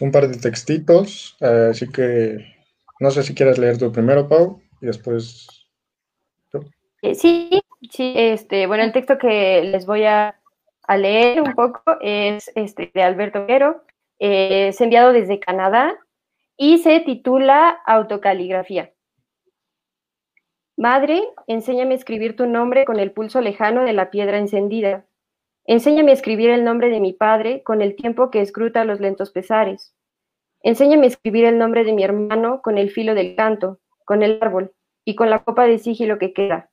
un par de textitos, eh, así que no sé si quieres leer tu primero, Pau, y después eh, Sí, sí, este, bueno, el texto que les voy a, leer un poco es este, de Alberto Guero, eh, es enviado desde Canadá y se titula Autocaligrafía. Madre, enséñame a escribir tu nombre con el pulso lejano de la piedra encendida. Enséñame a escribir el nombre de mi padre con el tiempo que escruta los lentos pesares. Enséñame a escribir el nombre de mi hermano con el filo del canto, con el árbol, y con la copa de sigilo que queda.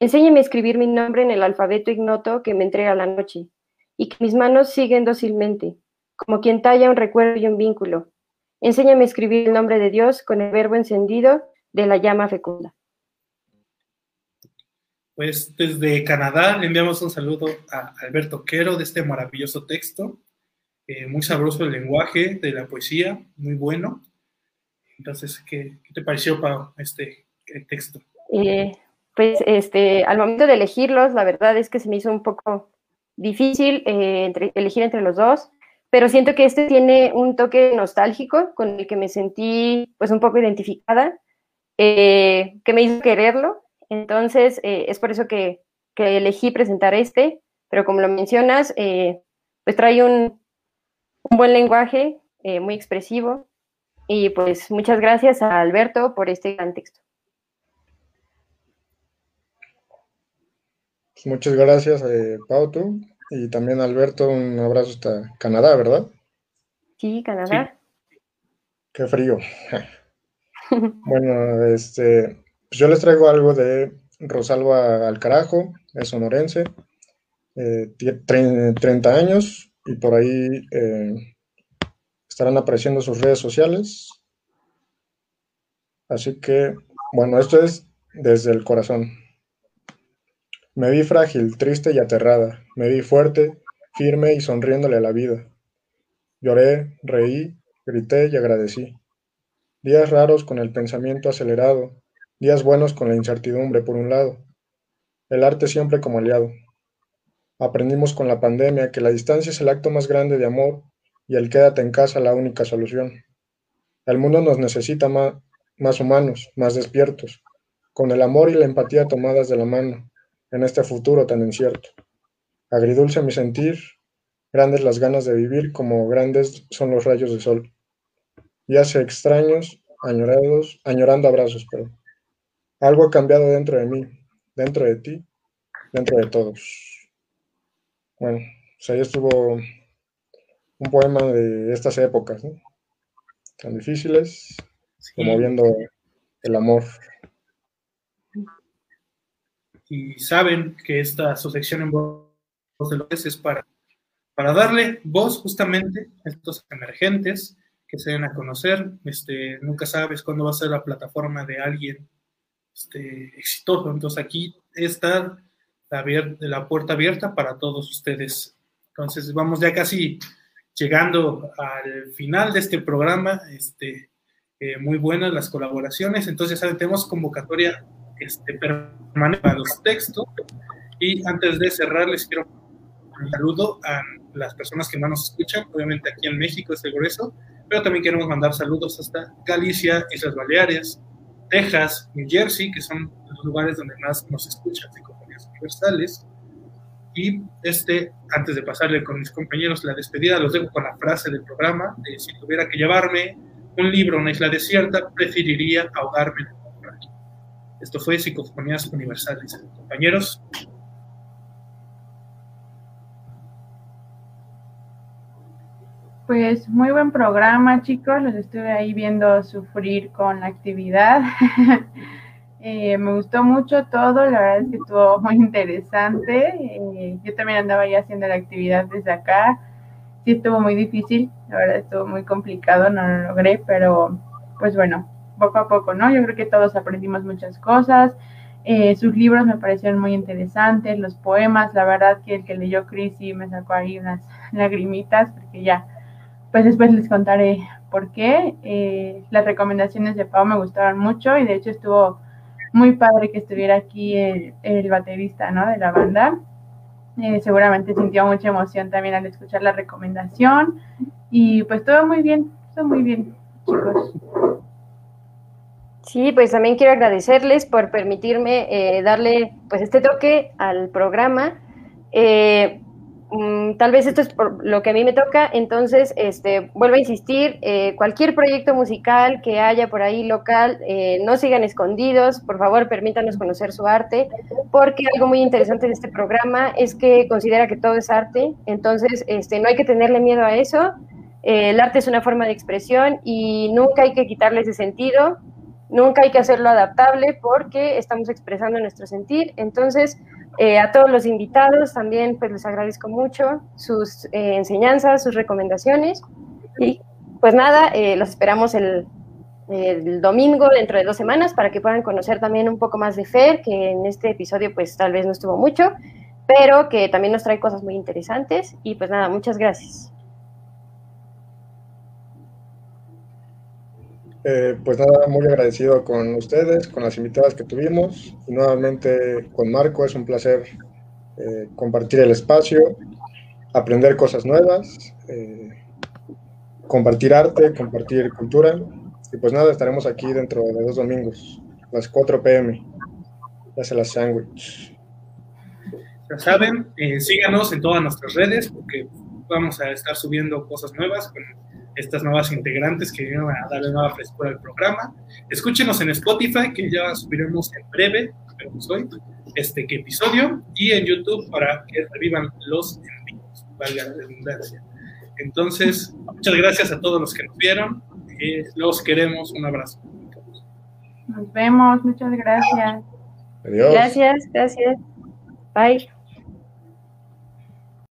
Enséñeme a escribir mi nombre en el alfabeto ignoto que me entrega la noche, y que mis manos siguen dócilmente, como quien talla un recuerdo y un vínculo. Enséñame a escribir el nombre de Dios con el verbo encendido de la llama fecunda. Pues desde Canadá enviamos un saludo a Alberto Quero de este maravilloso texto. Eh, muy sabroso el lenguaje de la poesía, muy bueno. Entonces, ¿qué, te pareció, Pau, este texto? Eh, pues este, al momento de elegirlos, la verdad es que se me hizo un poco difícil eh, elegir entre los dos, pero siento que este tiene un toque nostálgico con el que me sentí pues un poco identificada, que me hizo quererlo entonces, eh, es por eso que, elegí presentar este, pero como lo mencionas, eh, pues trae un, buen lenguaje, eh, muy expresivo, y pues muchas gracias a Alberto por este gran texto. Pues muchas gracias, Pauto, y también Alberto, un abrazo hasta Canadá, ¿verdad? Sí, Canadá. Qué frío. bueno, este, pues yo les traigo algo de Rosalba Alcarajo, es sonorense, eh, tiene 30 años y por ahí eh, estarán apareciendo sus redes sociales. Así que, bueno, esto es desde el corazón. Me vi frágil, triste y aterrada. Me vi fuerte, firme y sonriéndole a la vida. Lloré, reí, grité y agradecí. Días raros con el pensamiento acelerado, Días buenos con la incertidumbre, por un lado. El arte siempre como aliado. Aprendimos con la pandemia que la distancia es el acto más grande de amor y el quédate en casa la única solución. El mundo nos necesita más, humanos, más despiertos, con el amor y la empatía tomadas de la mano en este futuro tan incierto. Agridulce mi sentir, grandes las ganas de vivir como grandes son los rayos de sol. Y hace extraños, añorados, añorando abrazos, perdón. Algo ha cambiado dentro de mí, dentro de ti, dentro de todos. Bueno, pues ahí estuvo un poema de estas épocas, ¿no? Tan difíciles, como viendo el amor. Y saben que esta asociación en voz de lo es para, para darle voz justamente a estos emergentes que se den a conocer. Este, nunca sabes cuándo va a ser la plataforma de alguien este, exitoso. Entonces aquí está la, la puerta abierta para todos ustedes. Entonces vamos ya casi llegando al final de este programa. Este, eh, muy buenas las colaboraciones. Entonces, ya tenemos convocatoria este, permanente para los textos. Y antes de cerrar, les quiero un saludo a las personas que más nos escuchan. Obviamente aquí en México es el grueso, pero también queremos mandar saludos hasta Galicia, Islas Baleares, Texas, New Jersey, que son los lugares donde más nos escuchan psicofonías universales. Y este, antes de pasarle con mis compañeros la despedida, los dejo con la frase del programa, de si tuviera que llevarme un libro a una isla desierta, preferiría ahogarme en el naufragio. Esto fue Psicofonías Universales. Compañeros, Pues muy buen programa, chicos. Los estuve ahí viendo sufrir con la actividad. Eh, me gustó mucho todo, la verdad es que estuvo muy interesante. Eh, yo también andaba ya haciendo la actividad desde acá. Sí estuvo muy difícil, la verdad estuvo muy complicado, no lo logré, pero pues bueno, poco a poco, ¿no? Yo creo que todos aprendimos muchas cosas. Eh, sus libros me parecieron muy interesantes, los poemas, la verdad que el que leyó Chris sí me sacó ahí unas lagrimitas, porque ya pues después les contaré por qué. Eh, las recomendaciones de Pau me gustaron mucho y de hecho estuvo muy padre que estuviera aquí el, baterista ¿no? de la banda. Eh, seguramente sintió mucha emoción también al escuchar la recomendación y pues todo muy bien, todo muy bien, chicos. Sí, pues también quiero agradecerles por permitirme eh, darle pues este toque al programa. Mm, tal vez esto es por lo que a mí me toca, entonces este, vuelvo a insistir, eh, cualquier proyecto musical que haya por ahí local, eh, no sigan escondidos, por favor permítanos conocer su arte, porque algo muy interesante de este programa es que considera que todo es arte, entonces este, no hay que tenerle miedo a eso, eh, el arte es una forma de expresión y nunca hay que quitarle ese sentido, nunca hay que hacerlo adaptable porque estamos expresando nuestro sentir. Entonces, eh, a todos los invitados también pues les agradezco mucho sus eh, enseñanzas, sus recomendaciones y pues nada, eh, los esperamos el, el, domingo dentro de dos semanas para que puedan conocer también un poco más de Fer, que en este episodio pues tal vez no estuvo mucho, pero que también nos trae cosas muy interesantes y pues nada, muchas gracias. Eh, pues nada, muy agradecido con ustedes, con las invitadas que tuvimos y nuevamente con Marco. Es un placer eh, compartir el espacio, aprender cosas nuevas, eh, compartir arte, compartir cultura. Y pues nada, estaremos aquí dentro de dos domingos, las 4 pm. Ya se las sándwich. Ya saben, síganos en todas nuestras redes porque vamos a estar subiendo cosas nuevas estas nuevas integrantes que vienen a darle nueva frescura al programa. Escúchenos en Spotify, que ya subiremos en breve, esperemos hoy, este episodio, y en YouTube para que revivan los envíos, valga la redundancia. Entonces, muchas gracias a todos los que nos vieron. Eh, los queremos. Un abrazo. Nos vemos. Muchas gracias. Adiós. Gracias, gracias. Bye.